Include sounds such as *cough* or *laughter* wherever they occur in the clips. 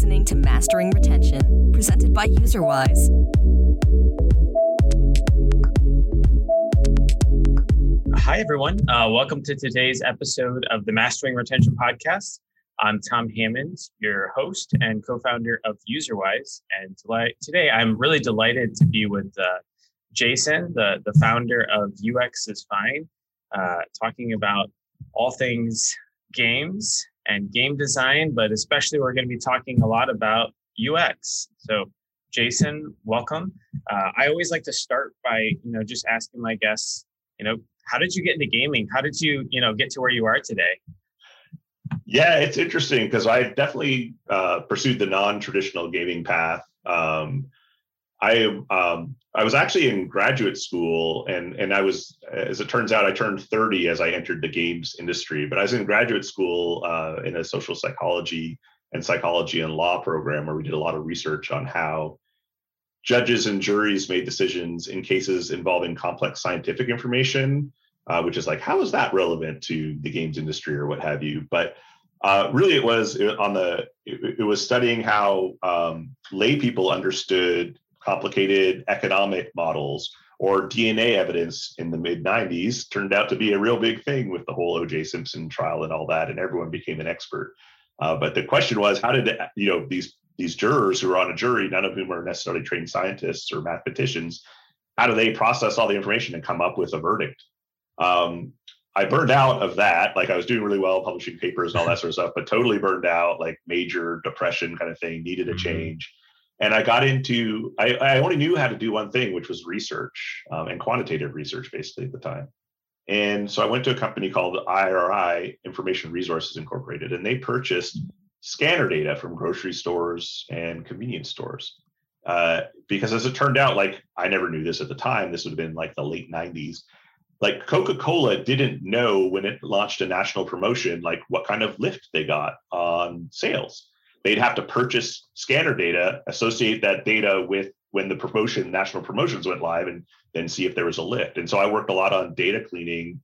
listening to Mastering Retention, presented by UserWise. Hi, everyone. Uh, welcome to today's episode of the Mastering Retention Podcast. I'm Tom Hammond, your host and co founder of UserWise. And today I'm really delighted to be with uh, Jason, the, the founder of UX is Fine, uh, talking about all things games and game design, but especially we're going to be talking a lot about UX. So, Jason, welcome. Uh, I always like to start by, you know, just asking my guests, you know, how did you get into gaming? How did you, you know, get to where you are today? Yeah, it's interesting because I definitely uh, pursued the non-traditional gaming path. Um, I um, I was actually in graduate school, and and I was, as it turns out, I turned 30 as I entered the games industry. But I was in graduate school uh, in a social psychology and psychology and law program where we did a lot of research on how judges and juries made decisions in cases involving complex scientific information, uh, which is like, how is that relevant to the games industry or what have you? But uh, really, it was on the it, it was studying how um, lay people understood complicated economic models or DNA evidence in the mid 90s turned out to be a real big thing with the whole O.J. Simpson trial and all that, and everyone became an expert. Uh, but the question was, how did you know these these jurors who are on a jury, none of whom are necessarily trained scientists or mathematicians, how do they process all the information and come up with a verdict? Um, I burned out of that. Like I was doing really well publishing papers and all that sort of stuff, but totally burned out, like major depression kind of thing, needed a mm-hmm. change. And I got into, I, I, only knew how to do one thing, which was research um, and quantitative research basically at the time. And so I went to a company called IRI, Information Resources Incorporated, and they purchased scanner data from grocery stores and convenience stores. Uh, because as it turned out, like I never knew this at the time, this would have been like the late 90s. Like Coca Cola didn't know when it launched a national promotion, like what kind of lift they got on sales. They'd have to purchase scanner data, associate that data with when the promotion, national promotions went live, and then see if there was a lift. And so I worked a lot on data cleaning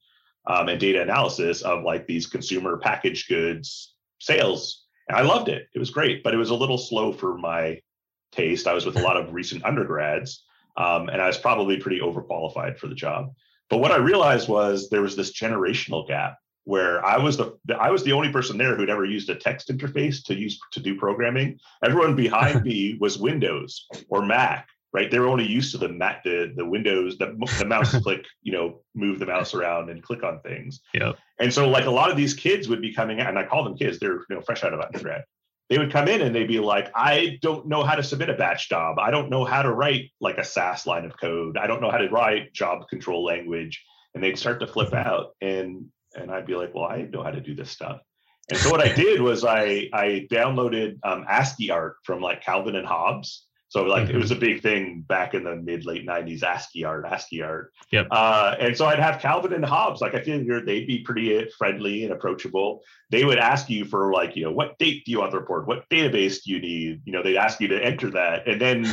um, and data analysis of like these consumer packaged goods sales and I loved it. It was great, but it was a little slow for my taste. I was with a lot of recent undergrads, um, and I was probably pretty overqualified for the job. But what I realized was there was this generational gap where I was the I was the only person there who'd ever used a text interface to use to do programming. Everyone behind *laughs* me was Windows or Mac right? They're only used to the Mac, the the Windows, the, the mouse *laughs* click, you know, move the mouse around and click on things. Yeah. And so, like a lot of these kids would be coming out, and I call them kids. They're you know fresh out of undergrad. They would come in and they'd be like, "I don't know how to submit a batch job. I don't know how to write like a SAS line of code. I don't know how to write job control language." And they'd start to flip mm-hmm. out, and and I'd be like, "Well, I know how to do this stuff." And so what I did was I I downloaded um, ASCII art from like Calvin and Hobbes, so like mm-hmm. it was a big thing back in the mid late '90s. ASCII art, ASCII art. Yep. Uh, and so I'd have Calvin and Hobbes. Like I figured they'd be pretty friendly and approachable. They would ask you for like you know what date do you want the report? What database do you need? You know they'd ask you to enter that, and then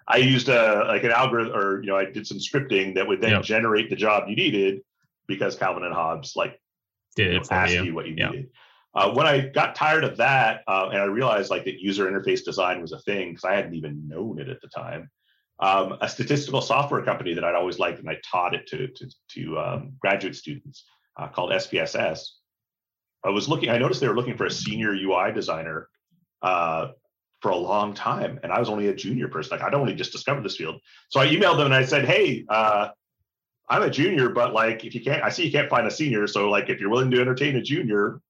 *laughs* I used a like an algorithm or you know I did some scripting that would then yep. generate the job you needed because Calvin and Hobbes like did it ask you. you what you yep. needed. Uh, when I got tired of that, uh, and I realized like that user interface design was a thing because I hadn't even known it at the time. Um, a statistical software company that I'd always liked, and I taught it to to, to um, graduate students uh, called SPSS. I was looking. I noticed they were looking for a senior UI designer uh, for a long time, and I was only a junior person. Like I'd only just discovered this field, so I emailed them and I said, "Hey." I'm a junior, but like if you can't, I see you can't find a senior. So like if you're willing to entertain a junior,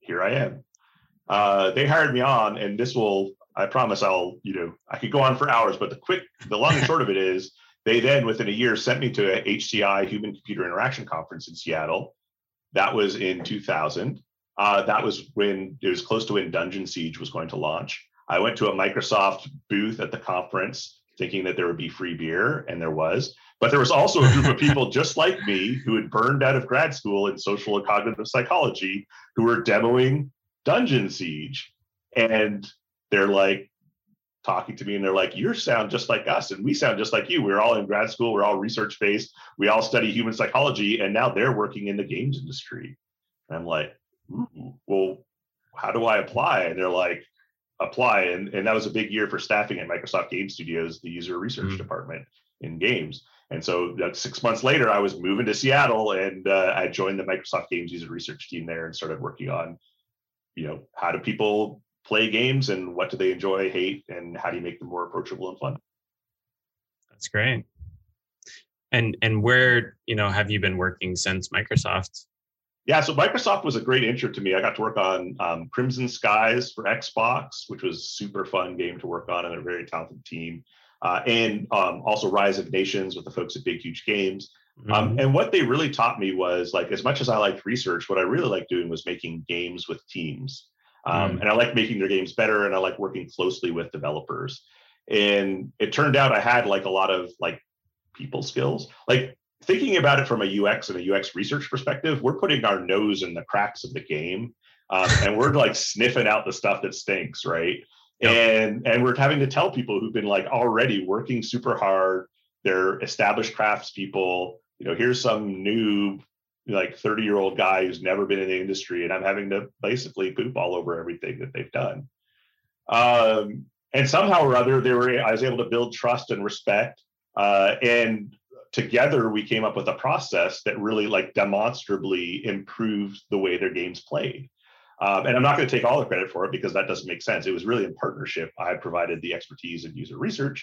here I am. Uh, they hired me on, and this will, I promise I'll, you know, I could go on for hours, but the quick, the long and short of it is they then within a year sent me to a HCI Human Computer Interaction Conference in Seattle. That was in 2000. Uh, that was when it was close to when Dungeon Siege was going to launch. I went to a Microsoft booth at the conference thinking that there would be free beer, and there was. But there was also a group of *laughs* people just like me who had burned out of grad school in social and cognitive psychology who were demoing Dungeon Siege. And they're like talking to me and they're like, You sound just like us, and we sound just like you. We're all in grad school, we're all research based, we all study human psychology, and now they're working in the games industry. And I'm like, Well, how do I apply? And they're like, apply. And, and that was a big year for staffing at Microsoft Game Studios, the user research Mm. department in games. And so uh, six months later, I was moving to Seattle and uh, I joined the Microsoft Games user research team there and started working on, you know, how do people play games and what do they enjoy, hate, and how do you make them more approachable and fun? That's great. And and where you know have you been working since Microsoft? Yeah, so Microsoft was a great intro to me. I got to work on um, Crimson Skies for Xbox, which was super fun game to work on and a very talented team. Uh, and um, also Rise of Nations with the folks at Big Huge Games. Um, Mhm. and what they really taught me was like, as much as I liked research, what I really liked doing was making games with teams. Um, Mm. And I like making their games better, and I like working closely with developers. And it turned out I had like a lot of like people skills. Like thinking about it from a UX and a UX research perspective, we're putting our nose in the cracks of the game, um, and we're like *laughs* sniffing out the stuff that stinks, right? Yep. And and we're having to tell people who've been like already working super hard, they're established craftspeople. You know, here's some noob, like 30 year old guy who's never been in the industry, and I'm having to basically poop all over everything that they've done. Um, and somehow or other, they were I was able to build trust and respect. Uh, and together we came up with a process that really like demonstrably improved the way their games played. Um, and I'm not going to take all the credit for it because that doesn't make sense. It was really in partnership. I provided the expertise in user research.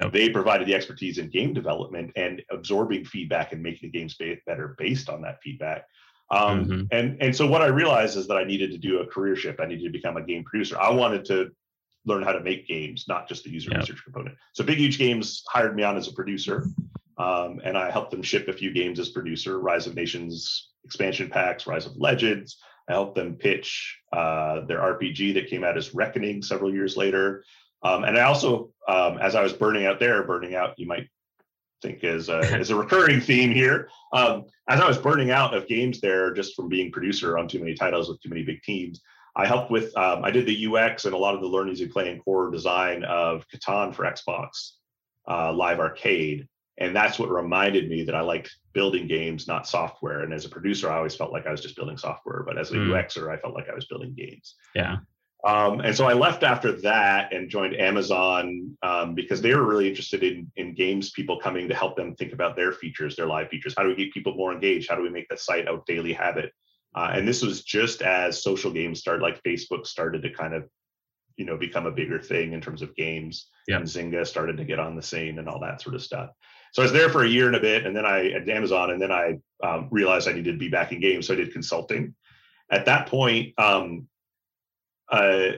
Yep. They provided the expertise in game development and absorbing feedback and making the games better based on that feedback. Um, Mhm. And and so what I realized is that I needed to do a career shift. I needed to become a game producer. I wanted to learn how to make games, not just the user Yep. research component. So Big Huge Games hired me on as a producer, um, and I helped them ship a few games as producer. Rise of Nations expansion packs, Rise of Legends. I helped them pitch uh, their RPG that came out as Reckoning several years later. Um, and I also, um, as I was burning out there, burning out, you might think is a, *laughs* is a recurring theme here. Um, as I was burning out of games there, just from being producer on too many titles with too many big teams, I helped with, um, I did the UX and a lot of the learn easy play and core design of Catan for Xbox uh, Live Arcade. And that's what reminded me that I liked building games, not software. And as a producer, I always felt like I was just building software, but as a Mm. UXer, I felt like I was building games. Yeah. Um, and so I left after that and joined Amazon um, because they were really interested in, in games people coming to help them think about their features, their live features. How do we get people more engaged? How do we make the site a daily habit? Uh, and this was just as social games started, like Facebook started to kind of, you know, become a bigger thing in terms of games. Yeah. And Zynga started to get on the scene and all that sort of stuff. So I was there for a year and a bit, and then I at Amazon, and then I um, realized I needed to be back in games, so I did consulting. At that point, um, uh,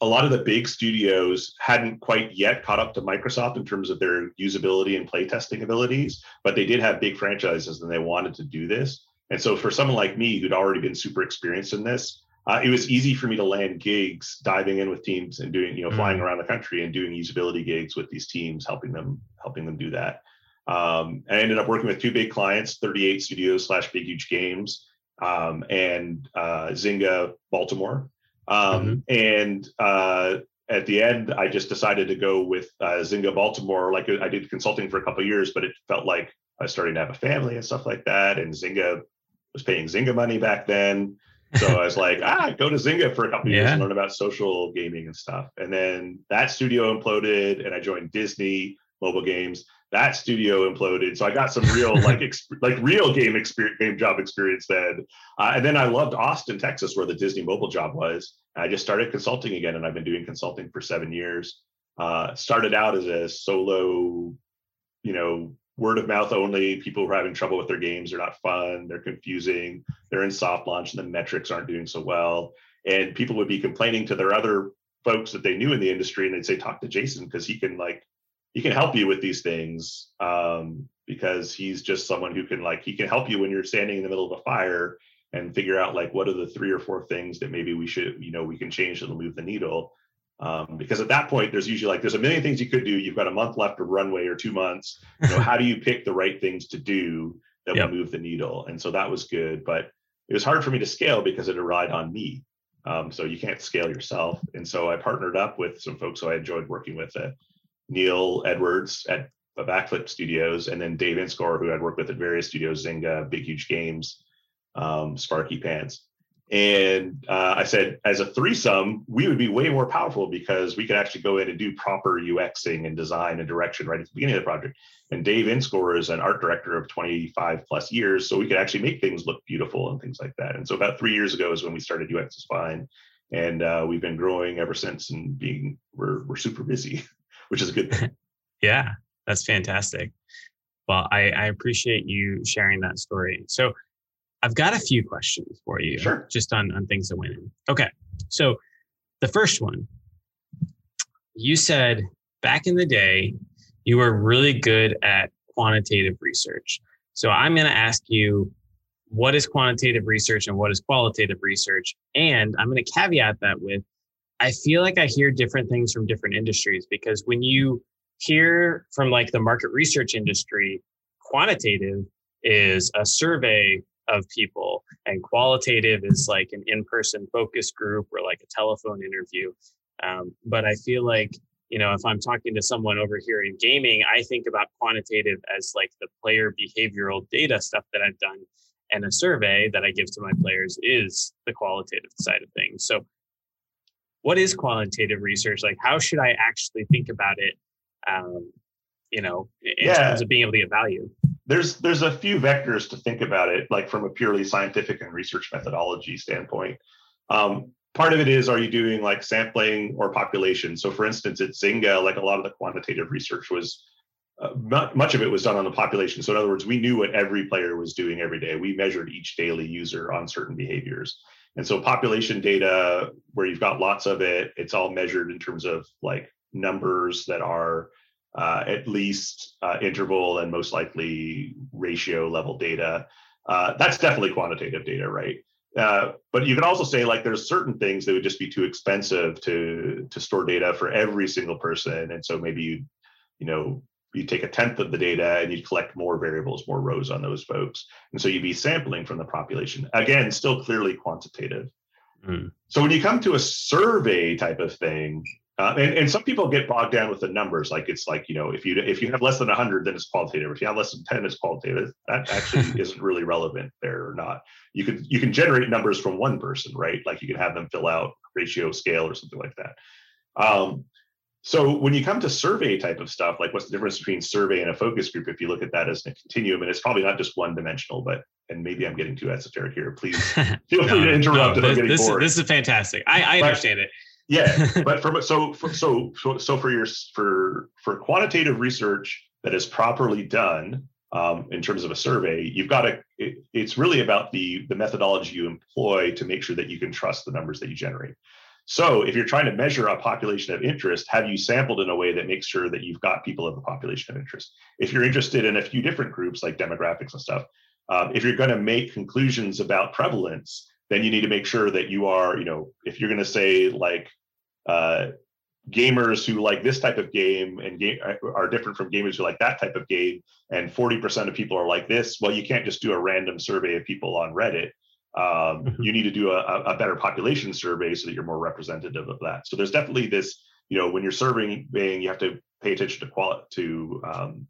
a lot of the big studios hadn't quite yet caught up to Microsoft in terms of their usability and playtesting abilities, but they did have big franchises and they wanted to do this. And so for someone like me who'd already been super experienced in this, uh, it was easy for me to land gigs, diving in with teams and doing, you know, flying around the country and doing usability gigs with these teams, helping them, helping them do that. Um, I ended up working with two big clients, 38 Studios slash Big Huge Games, um, and uh, Zynga Baltimore. Um, And uh, at the end, I just decided to go with uh, Zynga Baltimore. Like I did consulting for a couple of years, but it felt like I was starting to have a family and stuff like that. And Zynga was paying Zynga money back then. So I was like, ah, go to Zynga for a couple of years and learn about social gaming and stuff. And then that studio imploded, and I joined Disney Mobile Games. That studio imploded, so I got some real *laughs* like exp- like real game experience, game job experience then. Uh, and then I loved Austin, Texas, where the Disney mobile job was. I just started consulting again, and I've been doing consulting for seven years. Uh, started out as a solo, you know, word of mouth only. People who are having trouble with their games. They're not fun. They're confusing. They're in soft launch, and the metrics aren't doing so well. And people would be complaining to their other folks that they knew in the industry, and they'd say, "Talk to Jason because he can like he can help you with these things um, because he's just someone who can like he can help you when you're standing in the middle of a fire and figure out like what are the three or four things that maybe we should you know we can change that'll move the needle. Um, because at that point there's usually like there's a million things you could do. You've got a month left of runway or two months. You know how do you pick the right things to do that Yep. will move the needle? And so that was good but it was hard for me to scale because it relied on me. Um, so you can't scale yourself. And so i partnered up with some folks who i enjoyed working with uh, neil edwards at backflip studios and then dave inscore who i'd worked with at various studios zynga big huge games um, Sparkypants And uh, I said, as a threesome, we would be way more powerful because we could actually go in and do proper UXing and design and direction right at the beginning of the project. And Dave Inscore is an art director of 25 plus years, so we could actually make things look beautiful and things like that. And so about three years ago is when we started UX is Fine, and uh, we've been growing ever since. And being we're we're super busy, *laughs* which is a good thing. *laughs* yeah, that's fantastic. Well, I, I appreciate you sharing that story. So I've got a few questions for you. Sure. Just on, on things that went in. Okay. So the first one, you said back in the day, you were really good at quantitative research. So I'm going to ask you, what is quantitative research and what is qualitative research? And I'm going to caveat that with, I feel like I hear different things from different industries because when you hear from like the market research industry, quantitative is a survey of people and qualitative is like an in-person focus group or like a telephone interview. Um, but i feel like you know if i'm talking to someone over here in gaming i think about quantitative as like the player behavioral data stuff that i've done and a survey that i give to my players is the qualitative side of things. So what is qualitative research like how should i actually think about it um, you know in yeah. terms of being able to get value there's there's a few vectors to think about it, like from a purely scientific and research methodology standpoint. Um, part of it is, are you doing like sampling or population? So, for instance, at Zynga, like a lot of the quantitative research was uh, not, much of it was done on the population. So, in other words, we knew what every player was doing every day. We measured each daily user on certain behaviors. And so, population data, where you've got lots of it, it's all measured in terms of like numbers that are uh, at least uh, interval and most likely ratio level data. Uh, that's definitely quantitative data, right? Uh, but you can also say like there's certain things that would just be too expensive to to store data for every single person, and so maybe you you know you take a tenth of the data and you collect more variables, more rows on those folks, and so you'd be sampling from the population. Again, still clearly quantitative. Mm. So when you come to a survey type of thing, uh, and, and some people get bogged down with the numbers. Like it's like, you know, if you if you have less than 100, then it's qualitative. If you have less than 10, it's qualitative. That actually *laughs* isn't really relevant there or not. You can you can generate numbers from one person, right? Like you can have them fill out ratio scale or something like that. Um, so when you come to survey type of stuff, like what's the difference between survey and a focus group? If you look at that as a continuum, and it's probably not just one dimensional, but and maybe I'm getting too esoteric here. Please *laughs* feel no, free to interrupt no, if I'm getting this, bored. This is fantastic. I, I understand it yeah *laughs* but for so for, so so for your for for quantitative research that is properly done um, in terms of a survey you've got to it, it's really about the the methodology you employ to make sure that you can trust the numbers that you generate so if you're trying to measure a population of interest have you sampled in a way that makes sure that you've got people of a population of interest if you're interested in a few different groups like demographics and stuff um, if you're going to make conclusions about prevalence then you need to make sure that you are, you know, if you're going to say like uh, gamers who like this type of game and game are different from gamers who like that type of game, and 40% of people are like this, well, you can't just do a random survey of people on Reddit. Um, mm-hmm. You need to do a, a better population survey so that you're more representative of that. So there's definitely this, you know, when you're surveying, you have to pay attention to quality to um,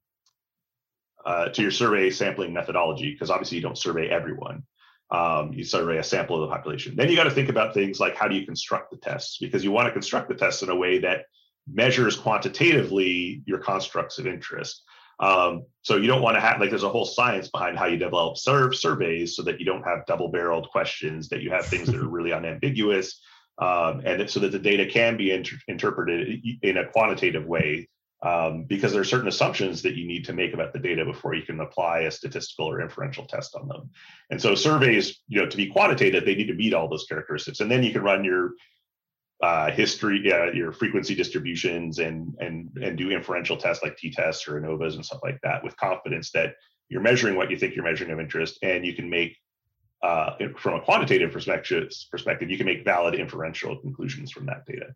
uh, to your survey sampling methodology because obviously you don't survey everyone um, you survey a sample of the population. Then you got to think about things like how do you construct the tests because you want to construct the tests in a way that measures quantitatively your constructs of interest. Um, so you don't want to have like there's a whole science behind how you develop serve surveys so that you don't have double-barreled questions, that you have things that are really unambiguous, um, and so that the data can be inter- interpreted in a quantitative way um, because there are certain assumptions that you need to make about the data before you can apply a statistical or inferential test on them. And so surveys, you know, to be quantitative, they need to meet all those characteristics. And then you can run your uh, history, uh, your frequency distributions, and and and do inferential tests like t-tests or ANOVAs and stuff like that with confidence that you're measuring what you think you're measuring of interest, and you can make uh, from a quantitative perspective, perspective, you can make valid inferential conclusions from that data.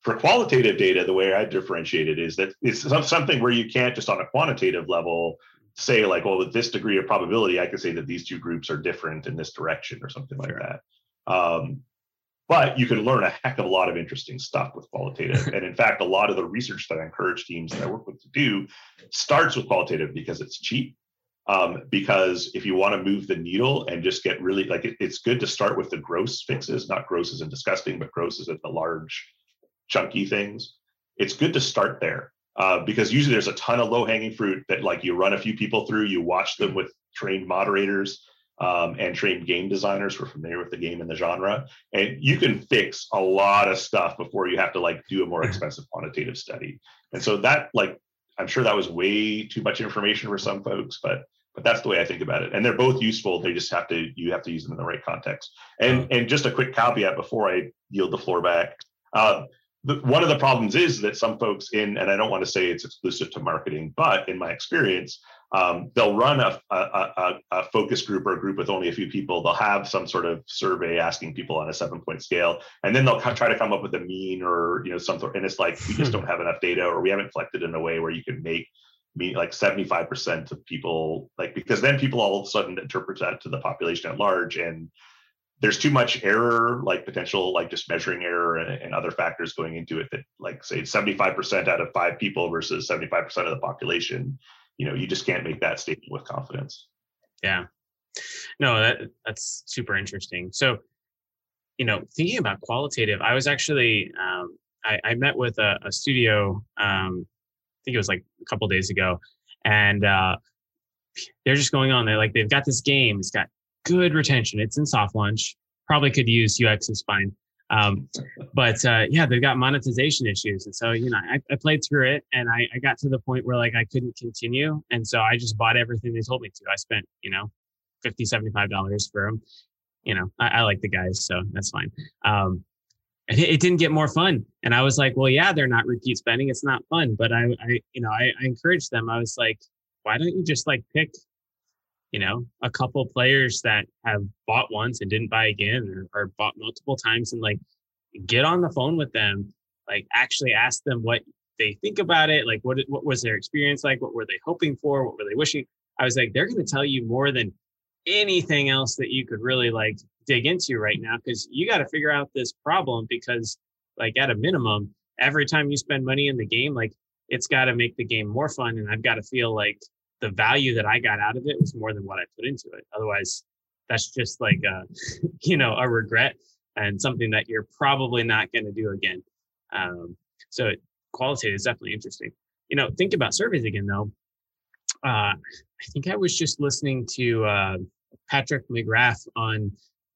For qualitative data, the way I differentiate it is that it's something where you can't just on a quantitative level say like, well, with this degree of probability, I can say that these two groups are different in this direction or something like that. Um, but you can learn a heck of a lot of interesting stuff with qualitative. *laughs* and in fact, a lot of the research that I encourage teams that I work with to do starts with qualitative because it's cheap. um, because if you want to move the needle and just get really like it, it's good to start with the gross fixes, not grosses and disgusting, but grosses at the large, chunky things. It's good to start there uh, because usually there's a ton of low hanging fruit that like you run a few people through, you watch them with trained moderators um, and trained game designers who are familiar with the game and the genre, and you can fix a lot of stuff before you have to like do a more expensive quantitative study. And so that like I'm sure that was way too much information for some folks, but but that's the way I think about it. And they're both useful. They just have to you have to use them in the right context. And and just a quick caveat before I yield the floor back. Uh, the, one of the problems is that some folks in, and I don't want to say it's exclusive to marketing, but in my experience, um, they'll run a, a, a, a, focus group or a group with only a few people. They'll have some sort of survey asking people on a seven point scale, and then they'll try to come up with a mean or you know something. And it's like we just don't have enough data, or we haven't collected in a way where you can make mean like 75% of people like because then people all of a sudden interpret that to the population at large and there's too much error like potential like just measuring error and, and other factors going into it that like say 75% out of five people versus 75% of the population you know you just can't make that statement with confidence. Yeah. No that that's super interesting. So you know thinking about qualitative i was actually um, I, I, met with a, a studio um, i think it was like a couple days ago and uh, they're just going on they're like they've got this game it's got good retention it's in soft launch probably could use ux is fine um, but uh, yeah, they've got monetization issues. And so, you know, I, I played through it and I, I, got to the point where like I couldn't continue. And so I just bought everything they told me to. I spent, you know, 50 $75 for them. You know, I, I like the guys, so that's fine. Um, it, it, didn't get more fun. And I was like, well, yeah, they're not repeat spending. It's not fun. But I, I you know, I, I encouraged them. I was like, why don't you just like pick you know, a couple players that have bought once and didn't buy again or, or bought multiple times and like get on the phone with them, like actually ask them what they think about it. Like what, what was their experience like? What were they hoping for? What were they wishing? I was like, they're going to tell you more than anything else that you could really like dig into right now because you got to figure out this problem because like at a minimum every time you spend money in the game like it's got to make the game more fun and i've got to feel like the value that I got out of it was more than what I put into it. Otherwise, that's just like a, *laughs* you know, a regret and something that you're probably not going to do again. Um, so qualitative is definitely interesting. You know, think about surveys again though. Uh, I think I was just listening to uh, Patrick McGrath on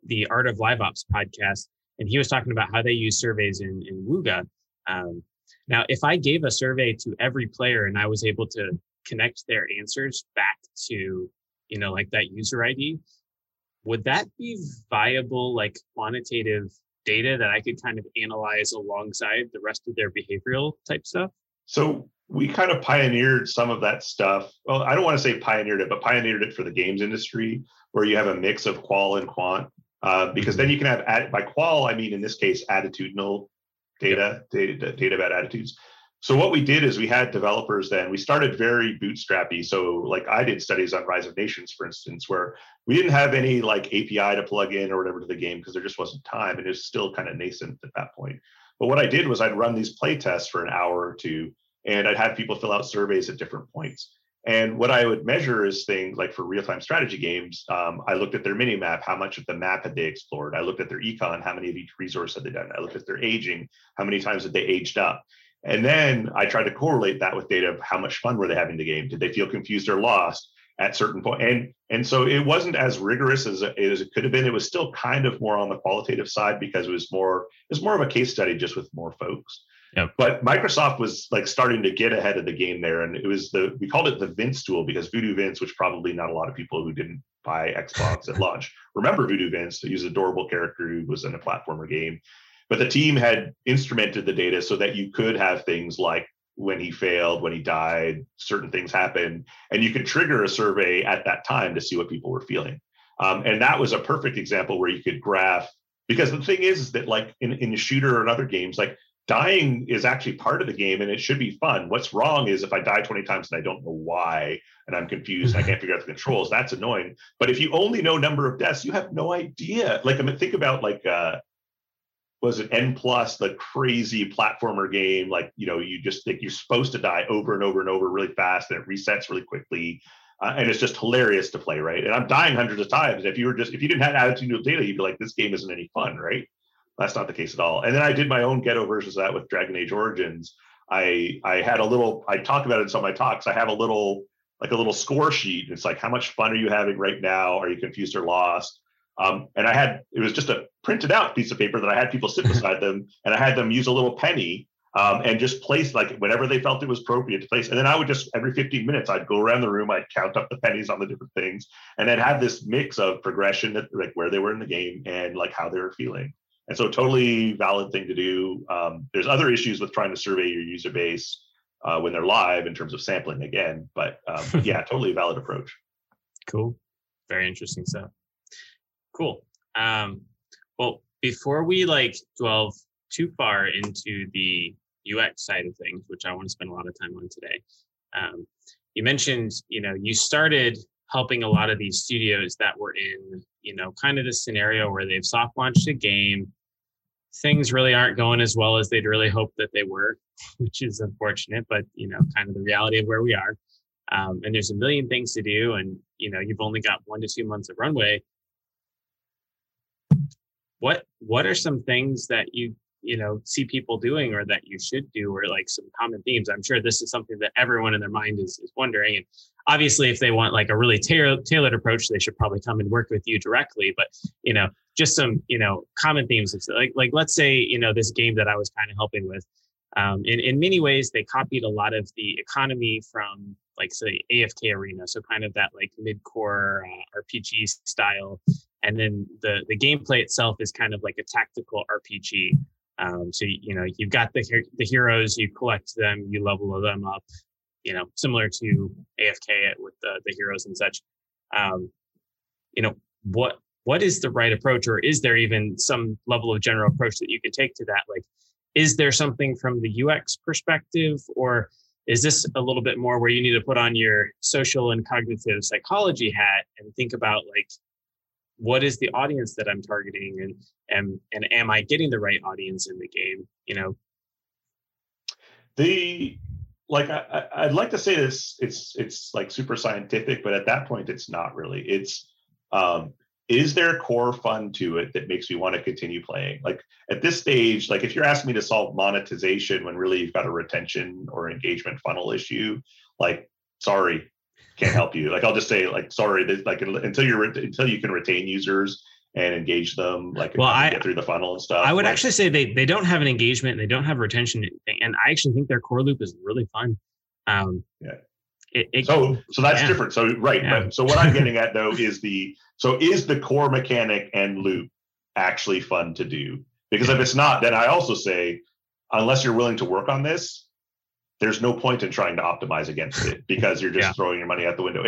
the Art of Live Ops podcast, and he was talking about how they use surveys in in Wooga. Um, now, if I gave a survey to every player and I was able to connect their answers back to you know like that user id would that be viable like quantitative data that i could kind of analyze alongside the rest of their behavioral type stuff? So we kind of pioneered some of that stuff. Well i don't want to say pioneered it but pioneered it for the games industry where you have a mix of qual and quant uh, because then mm-hmm. you can have by qual i mean in this case attitudinal data data, data about attitudes so what we did is we had developers then we started very bootstrappy so like i did studies on rise of nations for instance where we didn't have any like api to plug in or whatever to the game because there just wasn't time and it was still kind of nascent at that point but what i did was i'd run these play tests for an hour or two and i'd have people fill out surveys at different points and what I would measure is things like for real-time strategy games, um, I looked at their mini map, how much of the map had they explored? I looked at their econ, how many of each resource had they done? I looked at their aging, how many times had they aged up? And then I tried to correlate that with data of how much fun were they having the game? Did they feel confused or lost at certain point? And and so it wasn't as rigorous as, as it could have been. It was still kind of more on the qualitative side because it was more it was more of a case study just with more folks. Yep. But Microsoft was like starting to get ahead of the game there, and it was the we called it the Vince tool because Voodoo Vince, which probably not a lot of people who didn't buy Xbox at launch remember Voodoo Vince. He was adorable character who was in a platformer game, but the team had instrumented the data so that you could have things like when he failed, when he died, certain things happened, and you could trigger a survey at that time to see what people were feeling. Um, and that was a perfect example where you could graph because the thing is, is that like in, in shooter and other games, like dying is actually part of the game and it should be fun. What's wrong is if I die 20 times and I don't know why and I'm confused, and I *laughs* can't figure out the controls, that's annoying. But if you only know number of deaths, you have no idea. Like I mean, think about like uh was it N plus the crazy platformer game? Like, you know, you just think you're supposed to die over and over and over really fast and it resets really quickly. uh, and it's just hilarious to play, right? And I'm dying hundreds of times. If you were just if you didn't have attitudinal data, you'd be like, this game isn't any fun, right? That's not the case at all. And then I did my own ghetto versions of that with Dragon Age Origins. I I had a little. I talk about it in some of my talks. I have a little like a little score sheet. It's like how much fun are you having right now? Are you confused or lost? Um, and I had it was just a printed out piece of paper that I had people sit *laughs* beside them, and I had them use a little penny um, and just place like whenever they felt it was appropriate to place. And then I would just every 15 minutes I'd go around the room, I'd count up the pennies on the different things, and then have this mix of progression, that, like where they were in the game and like how they were feeling. And so, totally valid thing to do. Um, there's other issues with trying to survey your user base uh, when they're live in terms of sampling again, but um, *laughs* yeah, totally valid approach. Cool, very interesting stuff. Cool. Um, well, before we like delve too far into the UX side of things, which I want to spend a lot of time on today. Um, you mentioned, you know, you started helping a lot of these studios that were in, you know, kind of this scenario where they've soft launched a game. Things really aren't going as well as they'd really hoped that they were, *laughs* which is unfortunate, but you know, kind of the reality of where we are. Um, and there's a million things to do, and you know, you've only got one to two months of runway. What what are some things that you you know see people doing or that you should do or like some common themes? I'm sure this is something that everyone in their mind is, is wondering and obviously if they want like a really ta- tailored approach they should probably come and work with you directly but you know just some you know common themes like like let's say you know this game that i was kind of helping with um, in, in many ways they copied a lot of the economy from like say afk arena so kind of that like mid-core uh, rpg style and then the the gameplay itself is kind of like a tactical rpg um, so you know you've got the the heroes, you collect them, you level them up. You know, similar to AFK with the the heroes and such. Um, you know what what is the right approach, or is there even some level of general approach that you could take to that? Like, is there something from the UX perspective, or is this a little bit more where you need to put on your social and cognitive psychology hat and think about like what is the audience that I'm targeting and and and am I getting the right audience in the game? You know, the like I, I'd like to say this it's it's like super scientific, but at that point it's not really. It's um, is there a core fun to it that makes me want to continue playing? Like at this stage, like if you're asking me to solve monetization when really you've got a retention or engagement funnel issue, like sorry, can't help you. Like I'll just say like sorry, like until you're until you can retain users and engage them, like well, I get through the funnel and stuff. I would like, actually say they they don't have an engagement, they don't have retention, and I actually think their core loop is really fun. Um, yeah. It, it, so so that's yeah. different. So right. Yeah. But, so what I'm getting at though is the so is the core mechanic and loop actually fun to do? Because if it's not, then I also say unless you're willing to work on this, there's no point in trying to optimize against it because you're just yeah. throwing your money out the window.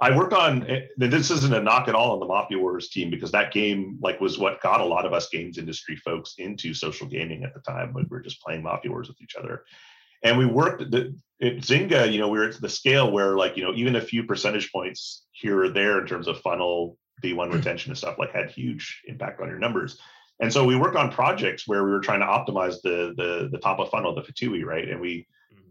I worked on this isn't a knock at all on the Mafia Wars team because that game like was what got a lot of us games industry folks into social gaming at the time when we were just playing Mafia Wars with each other. And we worked the at Zynga, you know, we were at the scale where like, you know, even a few percentage points here or there in terms of funnel, D1 mm-hmm. retention and stuff like had huge impact on your numbers. And so we worked on projects where we were trying to optimize the the the top of funnel, the FTUE, right? And we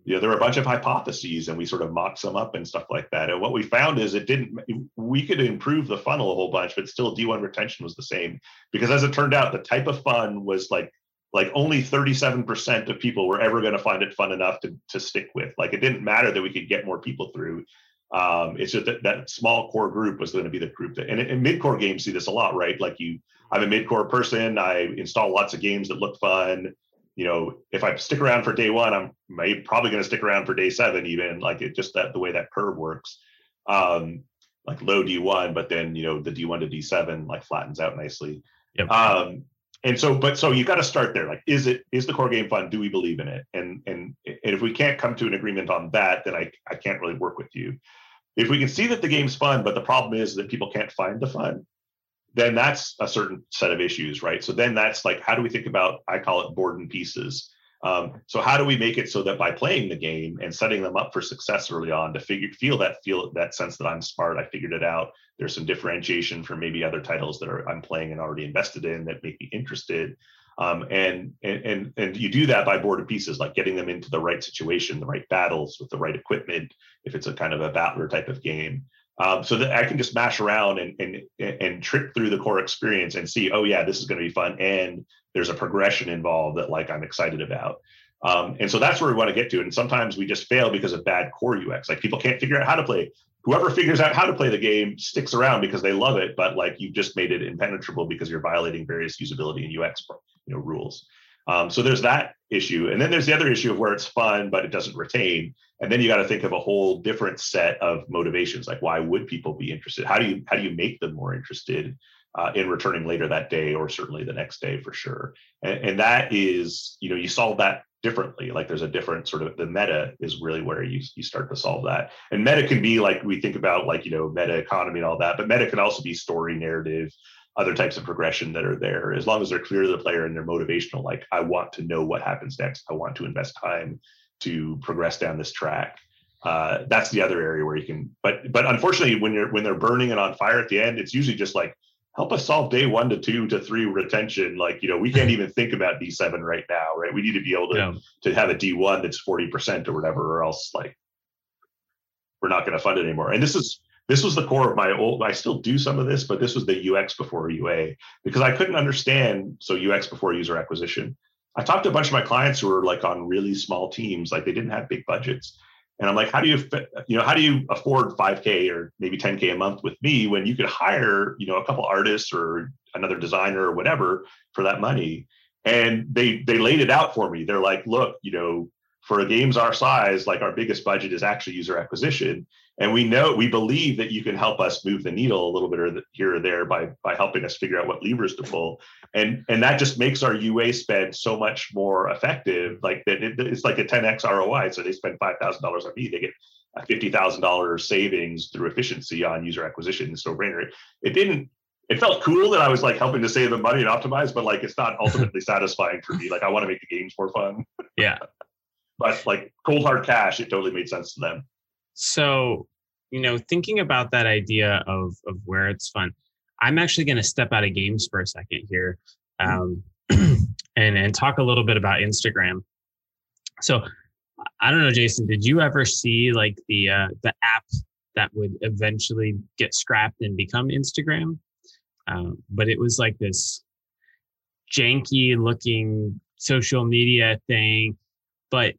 you know, there were a bunch of hypotheses and we sort of mocked some up and stuff like that. And what we found is it didn't, we could improve the funnel a whole bunch, but still D1 retention was the same. Because as it turned out, the type of fun was like, like only 37% of people were ever going to find it fun enough to, to stick with. Like it didn't matter that we could get more people through. Um, it's just that that small core group was going to be the group that, and in mid-core games see this a lot, right? Like you, I'm a mid-core person. I install lots of games that look fun you know, if I stick around for day one, I'm probably going to stick around for day seven, even like it just that the way that curve works. Um, like low D1, but then you know the D1 to D7 like flattens out nicely. Yep. Um, and so, but so you've got to start there. Like, is it is the core game fun? Do we believe in it? And and and if we can't come to an agreement on that, then I I can't really work with you. If we can see that the game's fun, but the problem is that people can't find the fun, then that's a certain set of issues, right? So then that's like, how do we think about, I call it board and pieces. Um, so how do we make it so that by playing the game and setting them up for success early on to figure feel that feel that sense that I'm smart, I figured it out. There's some differentiation from maybe other titles that are I'm playing and already invested in that make me interested. Um, and, and and you do that by board of pieces, like getting them into the right situation, the right battles with the right equipment. If it's a kind of a battler type of game, um, so that I can just mash around and and and trip through the core experience and see, oh yeah, this is going to be fun, and there's a progression involved that like I'm excited about. Um, and so that's where we want to get to. And sometimes we just fail because of bad core UX. Like people can't figure out how to play. Whoever figures out how to play the game sticks around because they love it, but like you just made it impenetrable because you're violating various usability and UX you know rules. Um, so there's that issue, and then there's the other issue of where it's fun but it doesn't retain. And then you got to think of a whole different set of motivations. Like why would people be interested? How do you how do you make them more interested? uh, in returning later that day or certainly the next day for sure. And, and, that is, you know, you solve that differently. Like there's a different sort of the meta is really where you you start to solve that. And meta can be like we think about like you know meta economy and all that, but meta can also be story narrative, other types of progression that are there as long as they're clear to the player and they're motivational. Like I want to know what happens next. I want to invest time to progress down this track. Uh, that's the other area where you can but but unfortunately when you're when they're burning it on fire at the end it's usually just like help us solve day one to two to three retention. Like, you know, we can't *laughs* even think about D7 right now, right? We need to be able to, yeah. to have a D1 that's 40% or whatever, or else like we're not going to fund it anymore. And this is, this was the core of my old, I still do some of this, but this was the UX before UA because I couldn't understand. So UX before user acquisition. I talked to a bunch of my clients who were like on really small teams, like they didn't have big budgets. And I'm like, how do you, you know, how do you afford 5K or maybe 10K a month with me when you could hire, you know, a couple artists or another designer or whatever for that money? And they they laid it out for me. They're like, look, you know, for a games our size, like our biggest budget is actually user acquisition and we know we believe that you can help us move the needle a little bit or here or there by by helping us figure out what levers to pull and and that just makes our ua spend so much more effective like that it, it's like a 10x roi so they spend $5000 on me they get a $50000 savings through efficiency on user acquisition so brainer it, it didn't it felt cool that I was like helping to save them money and optimize, but like it's not *laughs* ultimately satisfying for me. Like I want to make the games more fun. Yeah. *laughs* but like cold hard cash, it totally made sense to them. So, you know, thinking about that idea of of where it's fun, I'm actually going to step out of games for a second here, mm-hmm. um, *clears throat* and and talk a little bit about Instagram. So, I don't know, Jason, did you ever see like the uh, the app that would eventually get scrapped and become Instagram? Um, but it was like this janky looking social media thing, but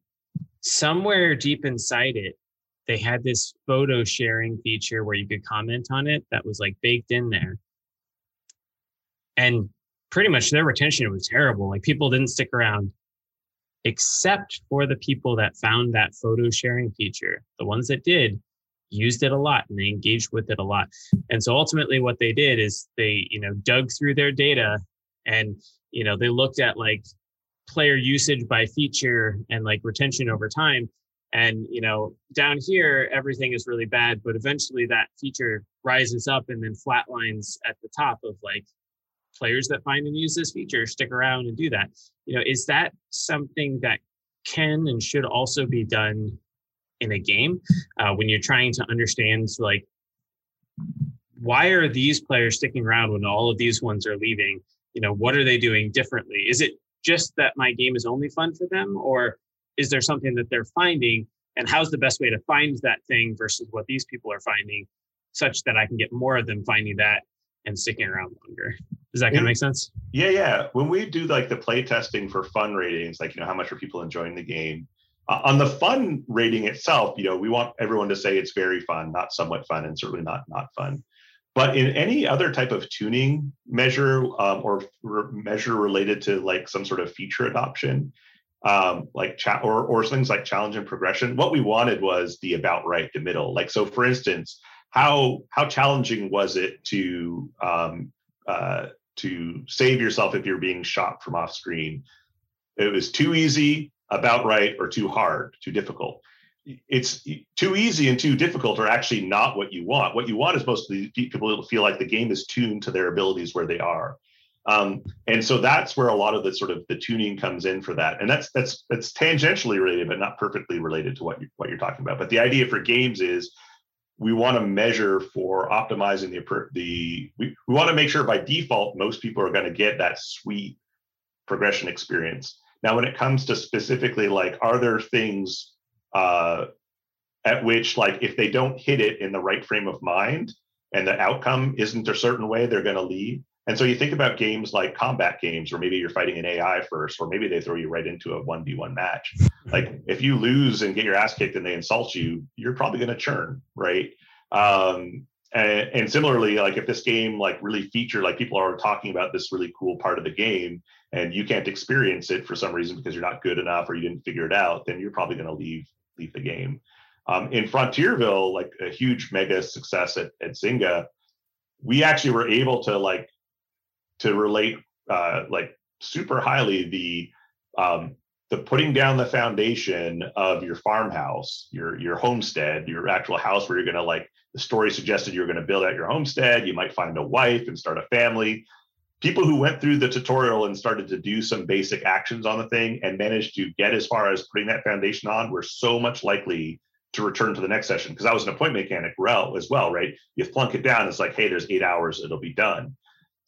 somewhere deep inside it, they had this photo sharing feature where you could comment on it that was like baked in there. And pretty much their retention was terrible. Like people didn't stick around except for the people that found that photo sharing feature. The ones that did used it a lot and they engaged with it a lot. And so ultimately what they did is they, you know, dug through their data and, you know, they looked at like player usage by feature and like retention over time and you know down here everything is really bad but eventually that feature rises up and then flatlines at the top of like players that find and use this feature stick around and do that. You know is that something that can and should also be done in a game? Uh, when you're trying to understand like why are these players sticking around when all of these ones are leaving? You know what are they doing differently? Is it just that my game is only fun for them or is there something that they're finding? And how's the best way to find that thing versus what these people are finding such that i can get more of them finding that and sticking around longer? Does that kind of make sense? Yeah yeah. When we do like the play testing for fun ratings like you know how much are people enjoying the game? Uh, on the fun rating itself you know we want everyone to say it's very fun not somewhat fun and certainly not not fun. But in any other type of tuning measure um, or re- measure related to like some sort of feature adoption um, like chat or, or things like challenge and progression. What we wanted was the about right, the middle. Like, so for instance, how, how challenging was it to, um, uh, to save yourself if you're being shot from off screen? It was too easy, about right, or too hard, too difficult. It's too easy and too difficult are actually not what you want. What you want is mostly people feel like the game is tuned to their abilities where they are. Um, and so that's where a lot of the sort of the tuning comes in for that. And that's that's that's tangentially related, but not perfectly related to what you what you're talking about. But the idea for games is we want to measure for optimizing the the we, we want to make sure by default most people are going to get that sweet progression experience. Now, when it comes to specifically like, are there things uh, at which like if they don't hit it in the right frame of mind and the outcome isn't a certain way, they're going to leave. And so you think about games like combat games, or maybe you're fighting an AI first, or maybe they throw you right into a 1v1 match. Like if you lose and get your ass kicked and they insult you, you're probably going to churn, right? Um, and, and, similarly, like if this game like really featured, like people are talking about this really cool part of the game, and you can't experience it for some reason because you're not good enough or you didn't figure it out, then you're probably going to leave leave the game. Um, in Frontierville, like a huge mega success at, at Zynga, we actually were able to like to relate uh, like super highly the um, the putting down the foundation of your farmhouse, your your homestead, your actual house where you're gonna like the story suggested you're gonna build out your homestead. You might find a wife and start a family. People who went through the tutorial and started to do some basic actions on the thing and managed to get as far as putting that foundation on were so much likely to return to the next session because I was an appointment mechanic as well, right? You flunk it down, it's like, hey, there's eight hours, it'll be done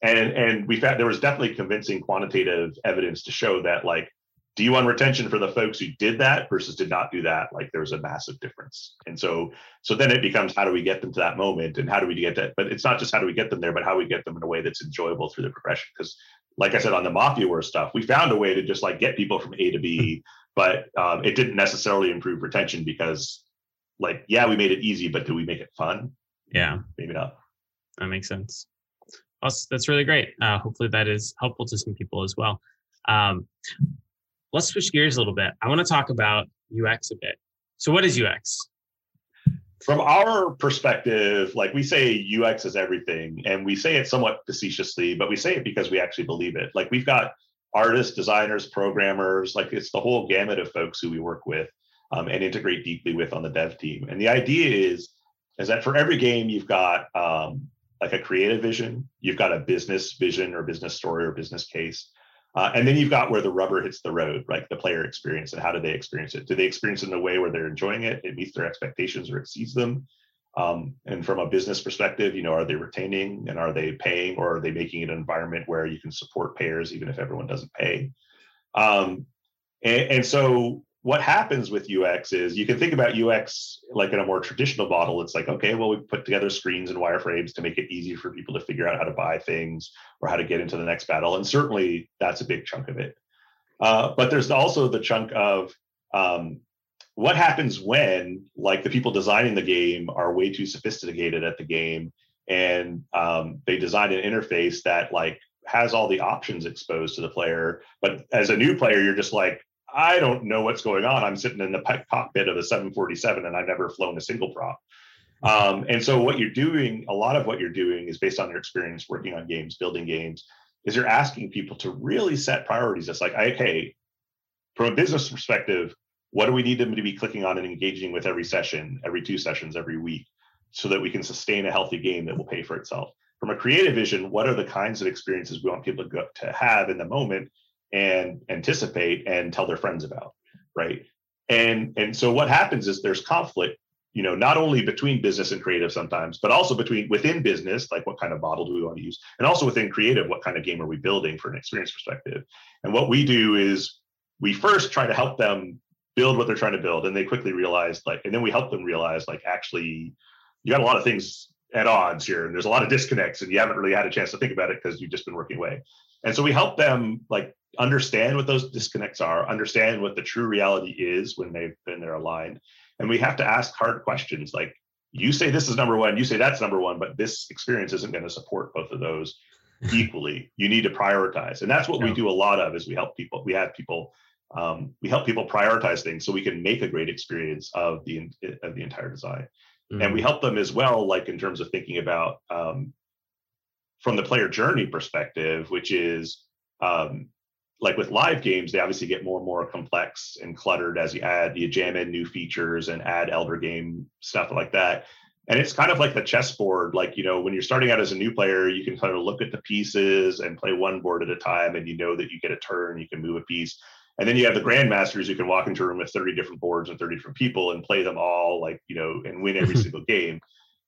and and we found there was definitely convincing quantitative evidence to show that like D1 retention for the folks who did that versus did not do that, like there was a massive difference. And so, so then it becomes how do we get them to that moment and how do we get that? But it's not just how do we get them there, but how we get them in a way that's enjoyable through the progression. Because, like I said, on the Mafia War stuff, we found a way to just like get people from A to B, but um, it didn't necessarily improve retention because, like, yeah, we made it easy, but do we make it fun? Yeah, maybe not. That makes sense that's, that's really great. Uh, hopefully that is helpful to some people as well. Um, let's switch gears a little bit. I want to talk about UX a bit. So what is UX? From our perspective, like we say UX is everything, and we say it somewhat facetiously, but we say it because we actually believe it. Like we've got artists, designers, programmers, like it's the whole gamut of folks who we work with um, and integrate deeply with on the dev team. And the idea is, is that for every game, you've got um, like a creative vision, you've got a business vision or business story or business case. Uh, and then you've got where the rubber hits the road, like the player experience and how do they experience it? Do they experience it in a way where they're enjoying it, it meets their expectations or exceeds them? Um, and from a business perspective, you know, are they retaining and are they paying or are they making an environment where you can support payers even if everyone doesn't pay? Um, and, and so what happens with UX is you can think about UX like in a more traditional model. It's like, okay, well, we put together screens and wireframes to make it easy for people to figure out how to buy things or how to get into the next battle. And certainly that's a big chunk of it. Uh, but there's also the chunk of um, what happens when, like, the people designing the game are way too sophisticated at the game and um, they design an interface that, like, has all the options exposed to the player. But as a new player, you're just like, I don't know what's going on. I'm sitting in the cockpit of a 747 and I've never flown a single prop. Um, and so what you're doing, a lot of what you're doing is based on your experience working on games, building games, is you're asking people to really set priorities. It's like, okay, from a business perspective, what do we need them to be clicking on and engaging with every session, every two sessions, every week, so that we can sustain a healthy game that will pay for itself? From a creative vision, what are the kinds of experiences we want people to, go, to have in the moment and anticipate and tell their friends about right? And and so what happens is there's conflict you know not only between business and creative sometimes but also between within business like what kind of model do we want to use? And also within creative what kind of game are we building for an experience perspective? And what we do is we first try to help them build what they're trying to build and they quickly realize like and then we help them realize like actually you got a lot of things at odds here and there's a lot of disconnects and you haven't really had a chance to think about it because you've just been working away. And so we help them like understand what those disconnects are, understand what the true reality is when they've been there aligned. And we have to ask hard questions like, you say this is number one, you say that's number one, but this experience isn't going to support both of those *laughs* equally. You need to prioritize. And that's what yeah. we do a lot of is we help people, we have people, um, we help people prioritize things so we can make a great experience of the, of the entire design. Mm-hmm. And we help them as well, like in terms of thinking about um, from the player journey perspective, which is um, like with live games, they obviously get more and more complex and cluttered as you add, you jam in new features and add elder game stuff like that. And it's kind of like the chessboard. Like, you know, when you're starting out as a new player, you can kind of look at the pieces and play one board at a time. And you know that you get a turn, you can move a piece. And then you have the grandmasters who can walk into a room with 30 different boards and 30 different people and play them all, like, you know, and win every *laughs* single game.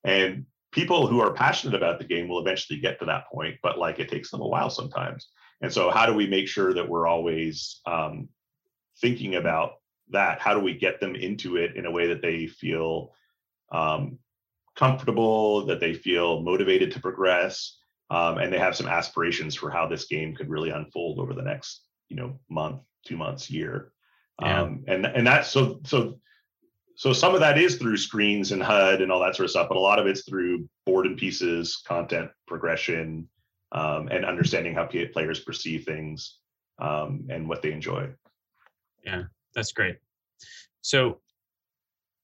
And people who are passionate about the game will eventually get to that point, but like it takes them a while sometimes. And so, how do we make sure that we're always um, thinking about that? How do we get them into it in a way that they feel um, comfortable, that they feel motivated to progress, um, and they have some aspirations for how this game could really unfold over the next, you know, month, two months, year. Yeah. Um, and and that's so so so some of that is through screens and HUD and all that sort of stuff, but a lot of it's through board and pieces, content progression, um, and understanding how players perceive things um, and what they enjoy. Yeah, that's great. So,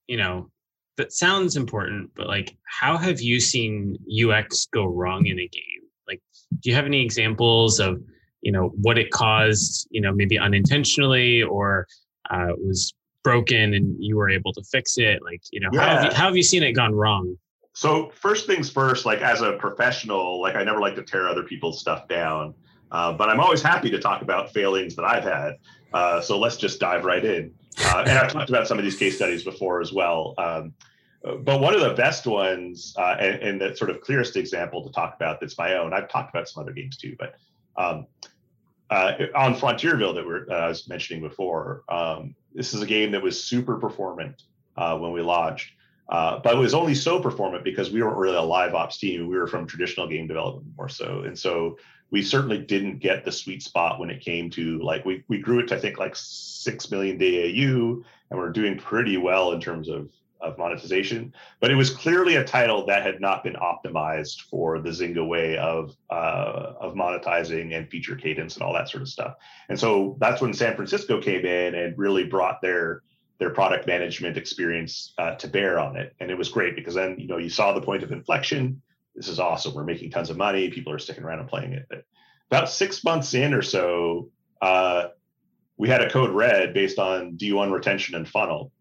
you know, that sounds important, but like, how have you seen UX go wrong in a game? Like, do you have any examples of, you know, what it caused, you know, maybe unintentionally or uh, was broken and you were able to fix it? Like, you know, yeah. how, have you, how have you seen it gone wrong? So first things first, like as a professional, like I never like to tear other people's stuff down, uh, but I'm always happy to talk about failings that I've had. Uh, so let's just dive right in. Uh, and I've talked about some of these case studies before as well. Um, but one of the best ones uh, and, and, the sort of clearest example to talk about that's my own. I've talked about some other games too, but um, uh, on Frontierville that we're, uh, I was mentioning before, um, this is a game that was super performant when we launched. Uh, but it was only so performant because we weren't really a live ops team. We were from traditional game development more so. And so we certainly didn't get the sweet spot when it came to like we, we grew it to I think like six million DAU and we're doing pretty well in terms of of monetization. But it was clearly a title that had not been optimized for the Zynga way of uh, of monetizing and feature cadence and all that sort of stuff. And so that's when San Francisco came in and really brought their their product management experience uh, to bear on it. And it was great because then, you know, you saw the point of inflection. This is awesome. We're making tons of money. People are sticking around and playing it. But about six months in or so, uh, we had a code red based on D1 retention and funnel.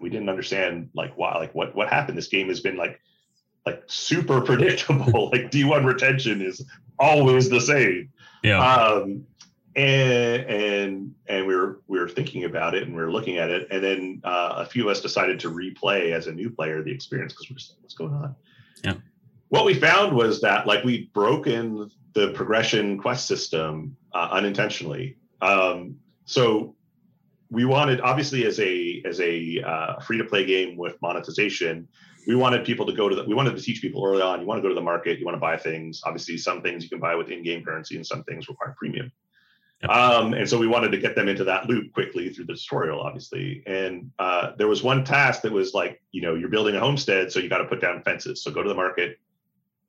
We didn't understand like why, like what what happened. This game has been like like super *laughs* predictable. like D1 retention is always the same. Yeah. Um, and and and we were we were thinking about it and we were looking at it. And then uh, a few of us decided to replay as a new player the experience because we're just like what's going on? Yeah. What we found was that like we'd broken the progression quest system uh, unintentionally. Um, so we wanted obviously as a as a uh, free to play game with monetization we wanted people to go to the we wanted to teach people early on you want to go to the market you want to buy things. Obviously some things you can buy with in-game currency and some things require premium um, and so we wanted to get them into that loop quickly through the tutorial, obviously. And uh, there was one task that was like, you know, you're building a homestead, so you got to put down fences. So go to the market,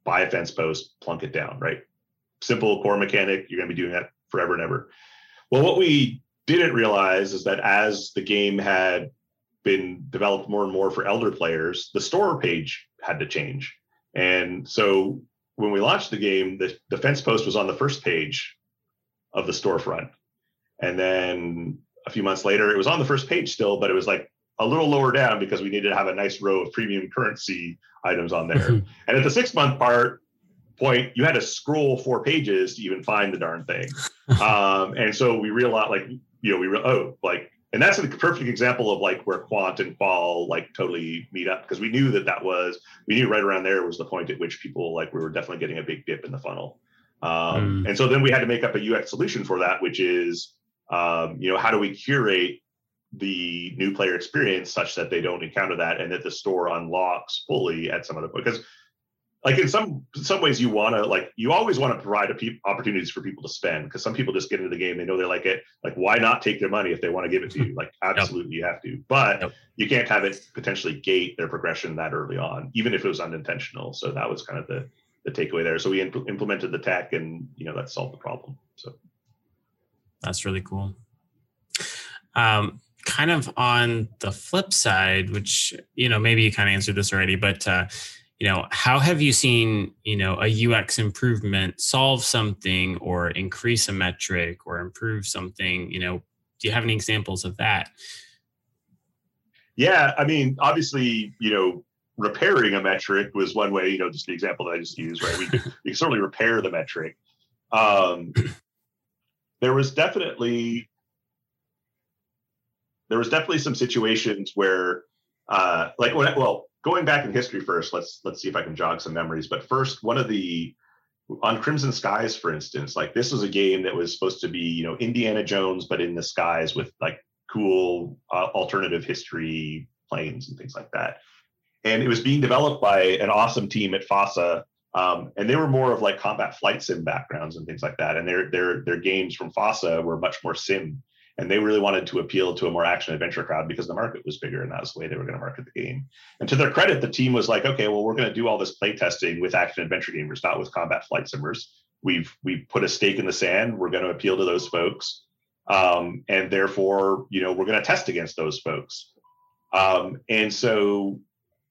buy a fence post, plunk it down, right? Simple core mechanic. You're going to be doing that forever and ever. Well, what we didn't realize is that as the game had been developed more and more for elder players, the store page had to change. And so when we launched the game, the, the fence post was on the first page of the storefront. And then a few months later, it was on the first page still, but it was like a little lower down because we needed to have a nice row of premium currency items on there. Mm-hmm. and at the six month part point, you had to scroll four pages to even find the darn thing. *laughs* um, and so we realized, like, you know, we re- oh, like, and that's a perfect example of like where quant and qual like totally meet up because we knew that that was we knew right around there was the point at which people like we were definitely getting a big dip in the funnel. Um, mm. And so then we had to make up a UX solution for that, which is, um, you know, how do we curate the new player experience such that they don't encounter that and that the store unlocks fully at some other point? Because like in some some ways you want to like you always want to provide pe- opportunities for people to spend because some people just get into the game they know they like it. Like why not take their money if they want to give it to you? *laughs* Like absolutely you have to. But you can't have it potentially gate their progression that early on even if it was unintentional. So that was kind of the the takeaway there. So we imp- implemented the tech, and you know that solved the problem. So that's really cool. Um, kind of on the flip side, which you know maybe you kind of answered this already, but uh, you know how have you seen you know a UX improvement solve something or increase a metric or improve something? You know, do you have any examples of that? Yeah, I mean, obviously, you know, repairing a metric was one way, you know, just the example that I just used, right? We could, *laughs* we could certainly repair the metric. Um, there was definitely there was definitely some situations where uh, like when well going back in history first let's let's see if i can jog some memories but first one of the on Crimson Skies, for instance, like this was a game that was supposed to be, you know, Indiana Jones, but in the skies with like cool uh, alternative history planes and things like that. And it was being developed by an awesome team at FASA. Um, and they were more of like combat flight sim backgrounds and things like that. And their their their games from FASA were much more sim. And they really wanted to appeal to a more action adventure crowd because the market was bigger and that was the way they were going to market the game. And to their credit the team was like okay well we're going to do all this play testing with action adventure gamers not with combat flight simmers. We've we put a stake in the sand. We're going to appeal to those folks. Um, and therefore you know we're going to test against those folks. Um, and so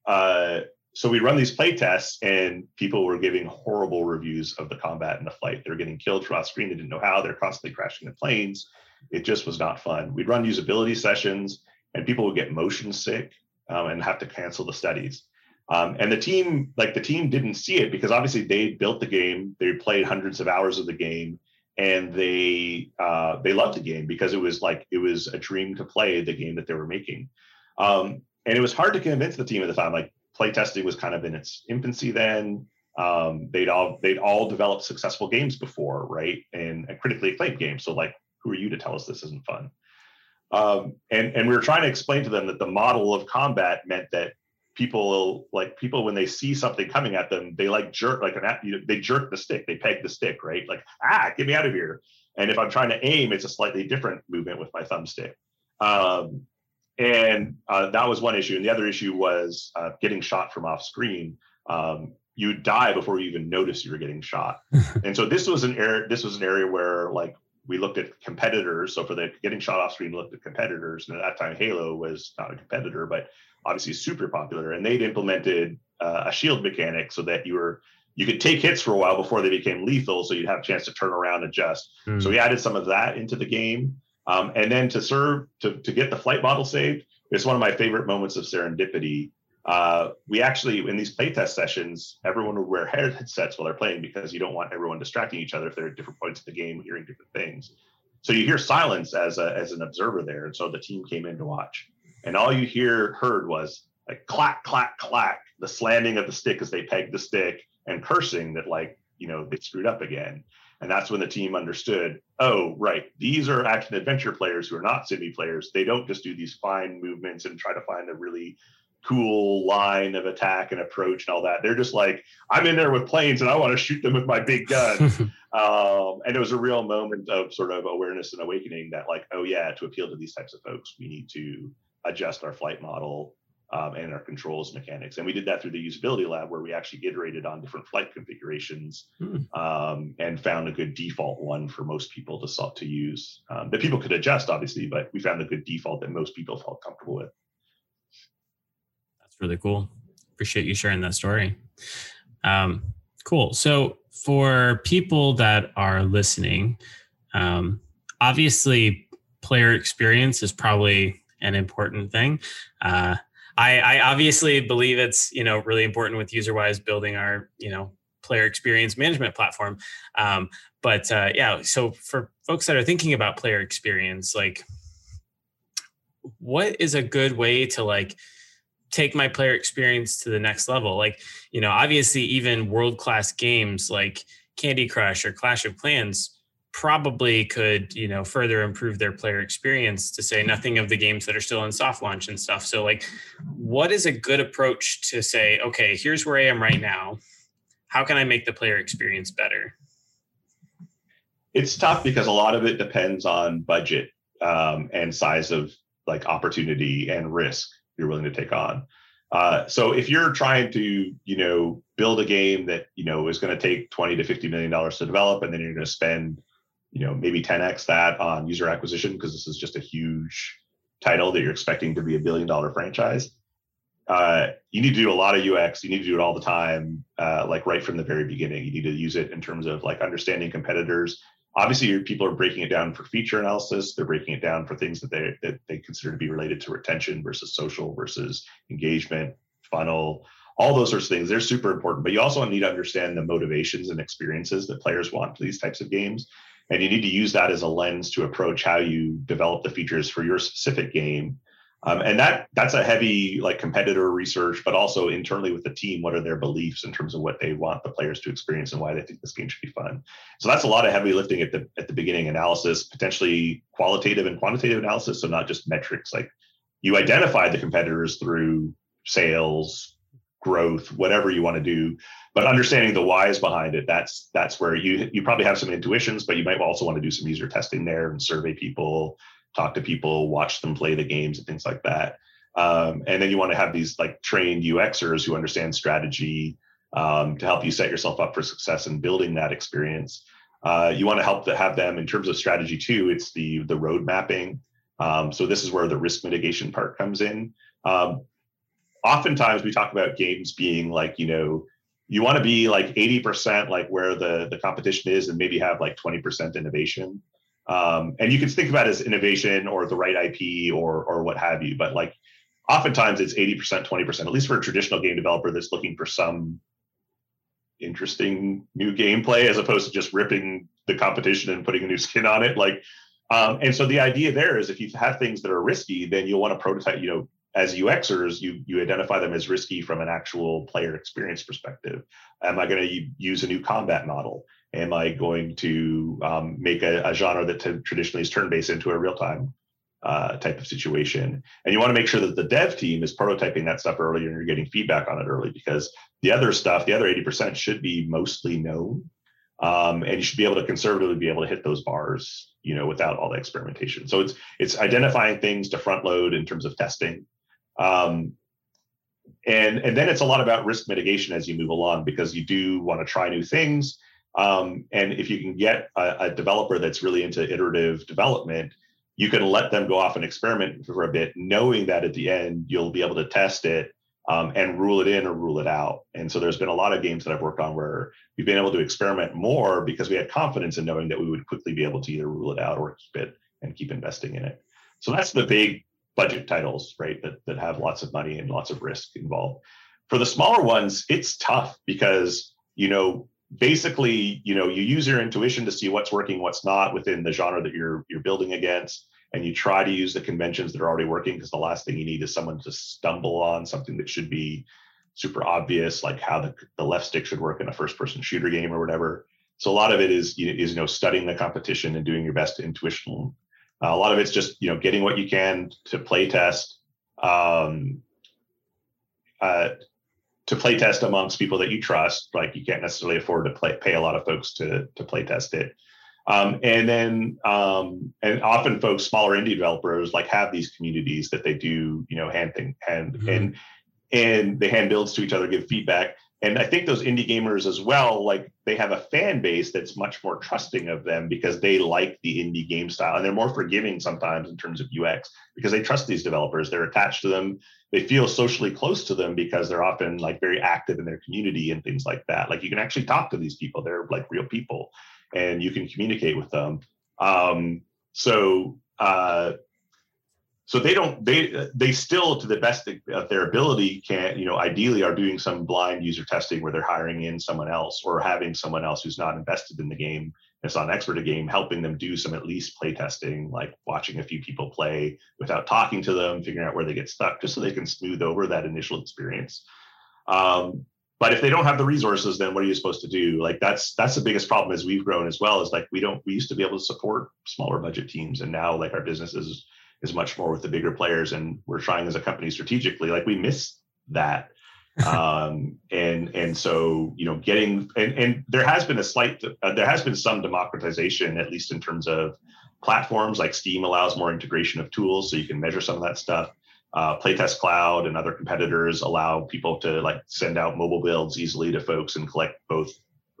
uh, so we run these play tests and people were giving horrible reviews of the combat and the flight they were getting killed from off screen they didn't know how they're constantly crashing the planes it just was not fun. We'd run usability sessions and people would get motion sick um, and have to cancel the studies. Um, and the team, like the team didn't see it because obviously they built the game, they played hundreds of hours of the game and they uh, they loved the game because it was like it was a dream to play the game that they were making. Um, and it was hard to convince the team at the time. Like playtesting was kind of in its infancy then. Um, they'd all they'd all developed successful games before, right? And, and critically acclaimed games. So like who are you to tell us this isn't fun? Um, and and we were trying to explain to them that the model of combat meant that people like people when they see something coming at them, they like jerk like an you know, they jerk the stick, they peg the stick, right? Like ah, get me out of here. And if I'm trying to aim, it's a slightly different movement with my thumbstick. Um, and uh, that was one issue. And the other issue was uh, getting shot from off screen. Um, you die before you even notice you were getting shot. *laughs* and so this was an area. This was an area where like we looked at competitors. So for the getting shot off screen, looked at competitors. And at that time, Halo was not a competitor, but obviously super popular. And they'd implemented uh, a shield mechanic so that you were you could take hits for a while before they became lethal, so you'd have a chance to turn around and adjust. Mm. So we added some of that into the game. Um, and then to serve to, to get the flight model saved, it's one of my favorite moments of serendipity uh, we actually in these playtest sessions, everyone would wear headsets while they're playing because you don't want everyone distracting each other if they're at different points of the game, hearing different things. So you hear silence as a, as an observer there, and so the team came in to watch, and all you hear heard was like clack clack clack, the slamming of the stick as they pegged the stick, and cursing that like you know they screwed up again. And that's when the team understood, oh, right, these are action adventure players who are not Simi players. They don't just do these fine movements and try to find a really cool line of attack and approach and all that. They're just like, I'm in there with planes and I want to shoot them with my big gun. *laughs* um, and it was a real moment of sort of awareness and awakening that, like, oh, yeah, to appeal to these types of folks, we need to adjust our flight model um, and our controls mechanics. And we did that through the usability lab where we actually iterated on different flight configurations mm. um, and found a good default one for most people to, to use um, that people could adjust, obviously, but we found a good default that most people felt comfortable with That's really cool. Appreciate you sharing that story. Um, cool. So, for people that are listening, um, obviously, player experience is probably an important thing. Uh, I, I obviously believe it's you know really important with UserWise building our you know player experience management platform. Um, but uh, yeah, so for folks that are thinking about player experience, like, what is a good way to like take my player experience to the next level. Like, you know, obviously, even world class games like Candy Crush or Clash of Clans probably could, you know, further improve their player experience to say nothing of the games that are still in soft launch and stuff. So, like, what is a good approach to say, okay, here's where I am right now. How can I make the player experience better? It's tough because a lot of it depends on budget um, and size of like opportunity and risk you're willing to take on. Uh, so if you're trying to, you know, build a game that you know is going to take 20 to 50 million dollars to develop, and then you're going to spend, you know, maybe 10x that on user acquisition because this is just a huge title that you're expecting to be a billion dollar franchise. Uh, you need to do a lot of UX. You need to do it all the time, uh, like right from the very beginning. You need to use it in terms of like understanding competitors, obviously people are breaking it down for feature analysis they're breaking it down for things that they that they consider to be related to retention versus social versus engagement funnel all those sorts of things they're super important but you also need to understand the motivations and experiences that players want for these types of games and you need to use that as a lens to approach how you develop the features for your specific game Um, and that that's a heavy like competitor research, but also internally with the team, what are their beliefs in terms of what they want the players to experience and why they think this game should be fun. So that's a lot of heavy lifting at the at the beginning analysis, potentially qualitative and quantitative analysis, so not just metrics. Like you identify the competitors through sales, growth, whatever you want to do, but understanding the whys behind it. That's that's where you you probably have some intuitions, but you might also want to do some user testing there and survey people talk to people, watch them play the games, and things like that. Um, and then you want to have these like trained UXers who understand strategy um, to help you set yourself up for success in building that experience. Uh, you want to help to have them in terms of strategy too. It's the the road mapping. Um, so this is where the risk mitigation part comes in. Um, oftentimes we talk about games being like you know you want to be like 80% like where the the competition is and maybe have like 20% innovation um, and you can think about as innovation or the right IP or or what have you. But like oftentimes it's 80%, 20%, at least for a traditional game developer that's looking for some interesting new gameplay as opposed to just ripping the competition and putting a new skin on it. Like, um, and so the idea there is if you have things that are risky, then you'll want to prototype, you know, as UXers, you you identify them as risky from an actual player experience perspective. Am I going to use a new combat model? Am I going to um, make a, a, genre that t- traditionally is turn-based into a real-time uh, type of situation? And you want to make sure that the dev team is prototyping that stuff early and you're getting feedback on it early because the other stuff, the other 80% should be mostly known. Um, and you should be able to conservatively be able to hit those bars, you know, without all the experimentation. So it's it's identifying things to front load in terms of testing. Um, and and then it's a lot about risk mitigation as you move along because you do want to try new things um, and if you can get a, a, developer that's really into iterative development, you can let them go off and experiment for a bit, knowing that at the end you'll be able to test it um, and rule it in or rule it out. And so there's been a lot of games that I've worked on where we've been able to experiment more because we had confidence in knowing that we would quickly be able to either rule it out or keep it and keep investing in it. So that's the big budget titles, right? That that have lots of money and lots of risk involved. For the smaller ones, it's tough because you know basically, you know, you use your intuition to see what's working, what's not within the genre that you're you're building against, and you try to use the conventions that are already working because the last thing you need is someone to stumble on something that should be super obvious, like how the, the left stick should work in a first-person shooter game or whatever. So a lot of it is is you know studying the competition and doing your best intuition. Uh, a lot of it's just you know getting what you can to play test. Um, uh, to play test amongst people that you trust. Like you can't necessarily afford to play, pay a lot of folks to to play test it. Um, and then um, and often folks, smaller indie developers, like have these communities that they do, you know, hand thing hand mm-hmm. and and they hand builds to each other, give feedback. And I think those indie gamers as well, like they have a fan base that's much more trusting of them because they like the indie game style and they're more forgiving sometimes in terms of UX because they trust these developers. They're attached to them. They feel socially close to them because they're often like very active in their community and things like that. Like you can actually talk to these people. They're like real people and you can communicate with them. Um, so uh, so they don't they they still to the best of their ability can you know ideally are doing some blind user testing where they're hiring in someone else or having someone else who's not invested in the game it's not an expert a game helping them do some at least play testing like watching a few people play without talking to them figuring out where they get stuck just so they can smooth over that initial experience. Um, but if they don't have the resources then what are you supposed to do? Like that's that's the biggest problem as we've grown as well is like we don't we used to be able to support smaller budget teams and now like our business is much more with the bigger players and we're trying as a company strategically like we miss that. *laughs* Um, and and so you know getting and, and there has been a slight uh, there has been some democratization at least in terms of platforms like steam allows more integration of tools so you can measure some of that stuff. Uh, PlaytestCloud and other competitors allow people to like send out mobile builds easily to folks and collect both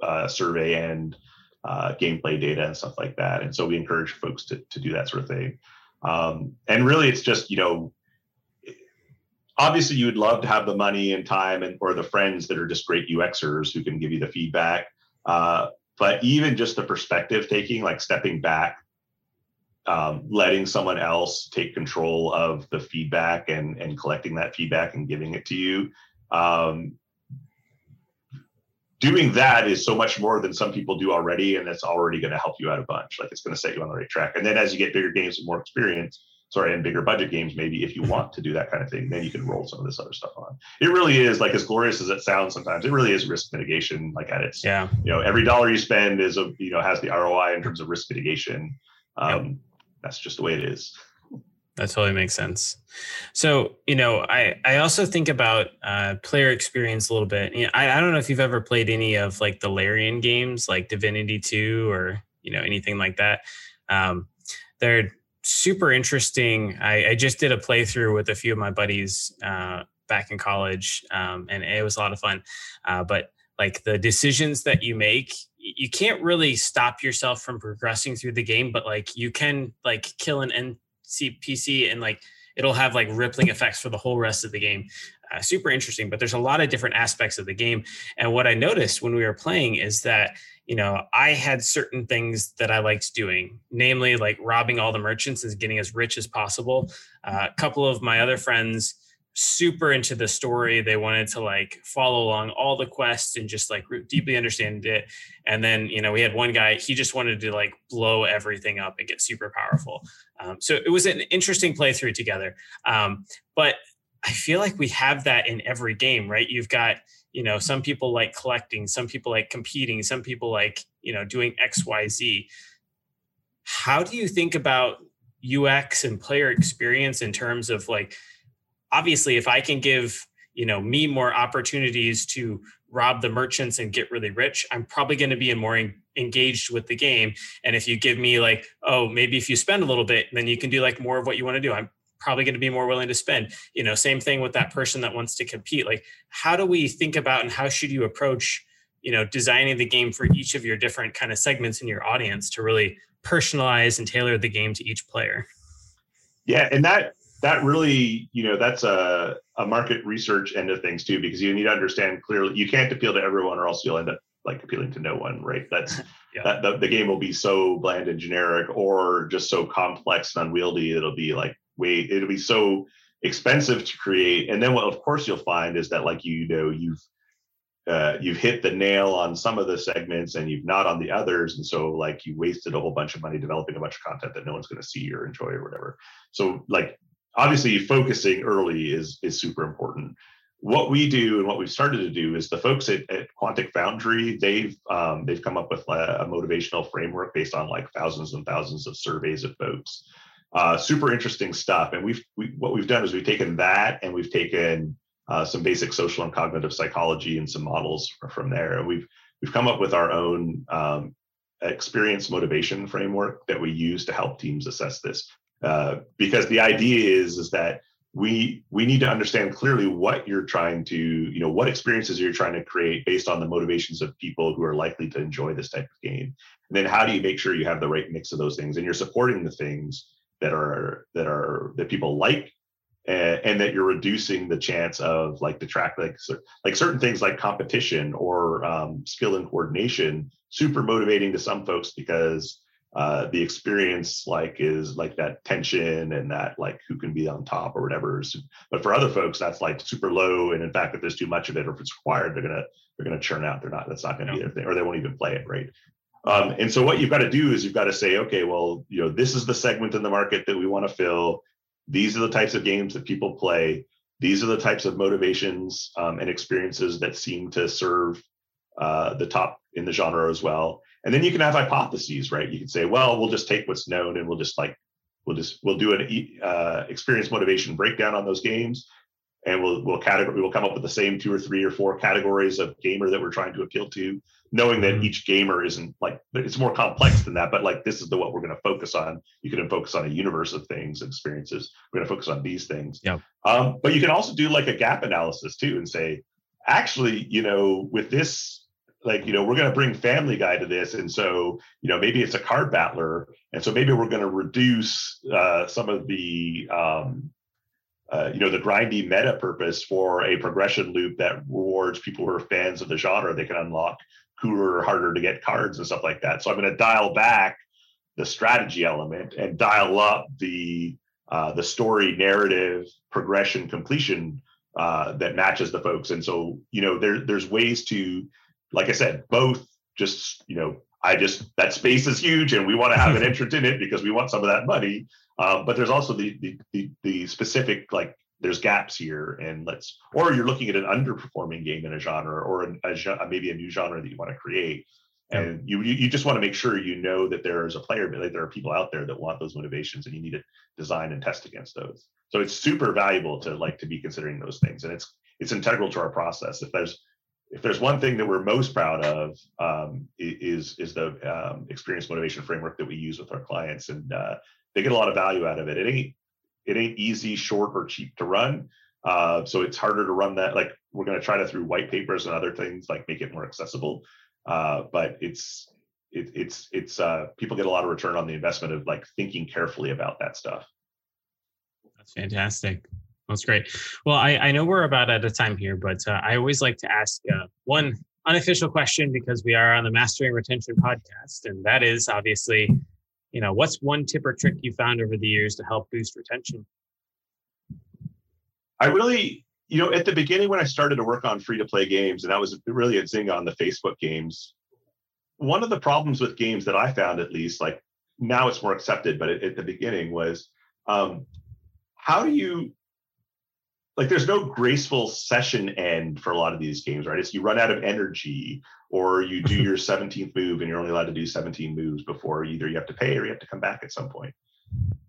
uh, survey and uh, gameplay data and stuff like that. And so we encourage folks to, to do that sort of thing um, and really, it's just you know, obviously you would love to have the money and time and or the friends that are just great UXers who can give you the feedback. Uh, but even just the perspective taking, like stepping back, um, letting someone else take control of the feedback and and collecting that feedback and giving it to you. Um, doing that is so much more than some people do already and it's already going to help you out a bunch like it's going to set you on the right track and then as you get bigger games and more experience sorry, and bigger budget games, maybe if you want to do that kind of thing, then you can roll some of this other stuff on. It really is like as glorious as it sounds sometimes, it really is risk mitigation, like at its, yeah. you know, every dollar you spend is a, you know, has the ROI in terms of risk mitigation. Um, yep. That's just the way it is. That totally makes sense. So, you know, I, I also think about uh, player experience a little bit. You know, I, I don't know if you've ever played any of like the Larian games, like Divinity 2 or, you know, anything like that. Um, they're super interesting. I, I, just did a playthrough with a few of my buddies uh, back in college, um, and it was a lot of fun. Uh, but like the decisions that you make, you can't really stop yourself from progressing through the game, but like you can like kill an NPC and like it'll have like rippling effects for the whole rest of the game. Uh, super interesting, but there's a lot of different aspects of the game. And what I noticed when we were playing is that you know, I had certain things that I liked doing, namely like robbing all the merchants and getting as rich as possible. Uh, a couple of my other friends, super into the story. They wanted to like follow along all the quests and just like deeply understand it. And then, you know, we had one guy, he just wanted to like blow everything up and get super powerful. Um, so it was an interesting playthrough together. Um, but I feel like we have that in every game, right? You've got, you know some people like collecting some people like competing some people like you know doing xyz how do you think about ux and player experience in terms of like obviously if i can give you know me more opportunities to rob the merchants and get really rich i'm probably going to be more en- engaged with the game. And if you give me like oh maybe if you spend a little bit then you can do like more of what you want to do i'm probably going to be more willing to spend. You know same thing with that person that wants to compete. Like how do we think about and how should you approach you know designing the game for each of your different kind of segments in your audience to really personalize and tailor the game to each player? Yeah and that that really you know that's a, a market research end of things too because you need to understand clearly you can't appeal to everyone or else you'll end up like appealing to no one right? That's *laughs* yeah. that the, the game will be so bland and generic or just so complex and unwieldy it'll be like wait it'll be so expensive to create. And then what of course you'll find is that like you know you've uh, you've hit the nail on some of the segments and you've not on the others. And so like you wasted a whole bunch of money developing a bunch of content that no one's going to see or enjoy or whatever. So like obviously focusing early is is super important what we do and what we've started to do is the folks at, at Quantic Foundry, they've um, they've come up with a, a, motivational framework based on like thousands and thousands of surveys of folks uh, super interesting stuff. And we've we, what we've done is we've taken that and we've taken uh, some basic social and cognitive psychology and some models from there. And we've we've come up with our own um, experience motivation framework that we use to help teams assess this. Uh, because the idea is is that we we need to understand clearly what you're trying to you know what experiences you're trying to create based on the motivations of people who are likely to enjoy this type of game. And then how do you make sure you have the right mix of those things? And you're supporting the things that are that are that people like and, and that you're reducing the chance of like detract like like certain things like competition or um, skill and coordination super motivating to some folks because uh, the experience like is like that tension and that like who can be on top or whatever but for other folks that's like super low and in fact if there's too much of it or if it's required they're gonna they're gonna churn out they're not that's not gonna be their thing or they won't even play it right um, and so what you've got to do is you've got to say, okay, well, you know, this is the segment in the market that we want to fill. These are the types of games that people play. These are the types of motivations um, and experiences that seem to serve uh, the top in the genre as well. And then you can have hypotheses, right? You can say, well, we'll just take what's known and we'll just like, we'll just we'll do an uh, experience motivation breakdown on those games, and we'll we'll category we'll come up with the same two or three or four categories of gamer that we're trying to appeal to knowing that mm-hmm. each gamer isn't like it's more complex than that but like this is the what we're going to focus on. You can focus on a universe of things experiences. We're going to focus on these things. Yeah. Um, but you can also do like a gap analysis too and say actually you know with this like you know we're going to bring family guy to this and so you know maybe it's a card battler and so maybe we're going to reduce uh, some of the um, uh, you know the grindy meta purpose for a progression loop that rewards people who are fans of the genre they can unlock cooler, harder to get cards and stuff like that. So I'm going to dial back the strategy element and dial up the uh, the story, narrative, progression, completion uh, that matches the folks. And so you know there there's ways to, like I said, both just you know I just that space is huge, and we want to have an *laughs* entrant in it because we want some of that money. Um, but there's also the, the the the specific like there's gaps here, and let's or you're looking at an underperforming game in a genre or a, a maybe a new genre that you want to create, and you you just want to make sure you know that there is a player, like there are people out there that want those motivations, and you need to design and test against those. So it's super valuable to like to be considering those things, and it's it's integral to our process. If there's if there's one thing that we're most proud of um, is is the um, experience motivation framework that we use with our clients, and uh, they get a lot of value out of it. It ain't it ain't easy, short, or cheap to run, uh, so it's harder to run that. Like we're going to try to through white papers and other things like make it more accessible, uh, but it's it, it's it's uh, people get a lot of return on the investment of like thinking carefully about that stuff. That's fantastic. That's great. Well, I, I know we're about out of time here, but uh, I always like to ask uh, one unofficial question because we are on the Mastering Retention podcast, and that is obviously, you know, what's one tip or trick you found over the years to help boost retention? I really, you know, at the beginning when I started to work on free to play games, and I was really at Zynga on the Facebook games, one of the problems with games that I found, at least, like now it's more accepted, but at, at the beginning was um, how do you like there's no graceful session end for a lot of these games, right? It's you run out of energy or you do *laughs* your 17th move and you're only allowed to do 17 moves before either you have to pay or you have to come back at some point.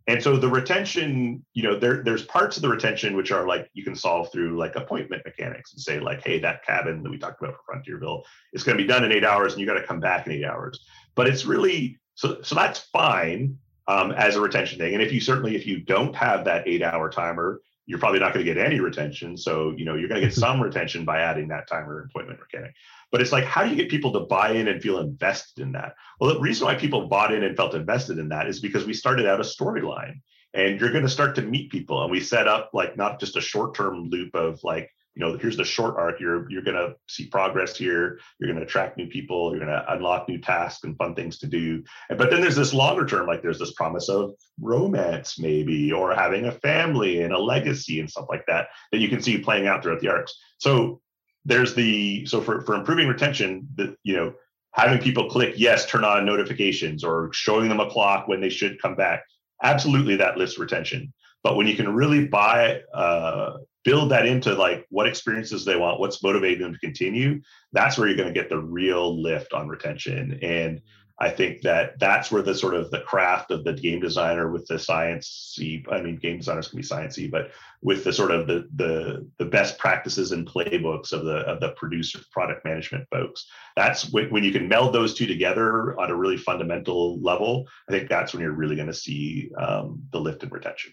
And so the retention, you know, there there's parts of the retention which are like you can solve through like appointment mechanics and say like, hey, that cabin that we talked about for Frontierville is going to be done in eight hours and you got to come back in eight hours. But it's really so so that's fine um, as a retention thing. And if you certainly if you don't have that eight hour timer, you're probably not going to get any retention. So, you know, you're going to get *laughs* some retention by adding that timer appointment mechanic. But it's like, how do you get people to buy in and feel invested in that? Well, the reason why people bought in and felt invested in that is because we started out a storyline and you're going to start to meet people. And we set up like not just a short term loop of like, you know, here's the short arc. You're you're going to see progress here. You're going to attract new people. You're going to unlock new tasks and fun things to do. But then there's this longer term, like there's this promise of romance, maybe, or having a family and a legacy and stuff like that that you can see playing out throughout the arcs. So there's the so for for improving retention, that you know having people click yes, turn on notifications, or showing them a clock when they should come back. Absolutely, that lifts retention. But when you can really buy uh, build that into like what experiences they want, what's motivating them to continue, that's where you're going to get the real lift on retention. And I think that that's where the sort of the craft of the game designer with the science I mean, game designers can be sciencey, but with the sort of the the the best practices and playbooks of the of the producer product management folks. That's when, when you can meld those two together on a really fundamental level. I think that's when you're really going to see um, the lift in retention.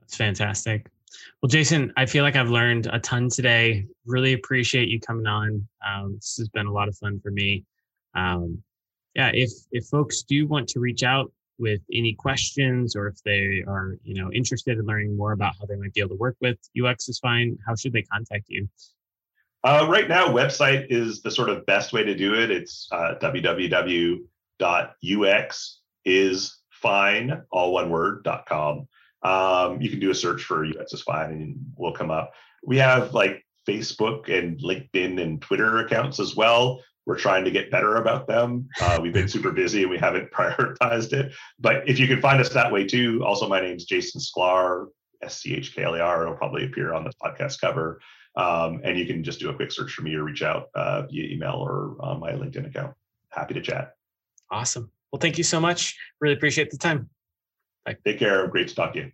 That's fantastic. Well, Jason, I feel like I've learned a ton today. Really appreciate you coming on. Um, this has been a lot of fun for me. Um, yeah, if if folks do want to reach out with any questions or if they are you know interested in learning more about how they might be able to work with UX is fine, how should they contact you? Uh, right now, website is the sort of best way to do it. It's uh, www.uxisfine, all one word, .com. Um, you can do a search for UX is fine and we'll come up. We have like Facebook and LinkedIn and Twitter accounts as well. We're trying to get better about them. Uh, we've been *laughs* super busy and we haven't *laughs* prioritized it. But if you can find us that way too, also my name's Jason Schklar, S C H K L A R. It'll probably appear on the podcast cover. Um, and you can just do a quick search for me or reach out uh, via email or on my LinkedIn account. Happy to chat. Awesome. Well, thank you so much. Really appreciate the time. Bye. Take care. Great to talk to you.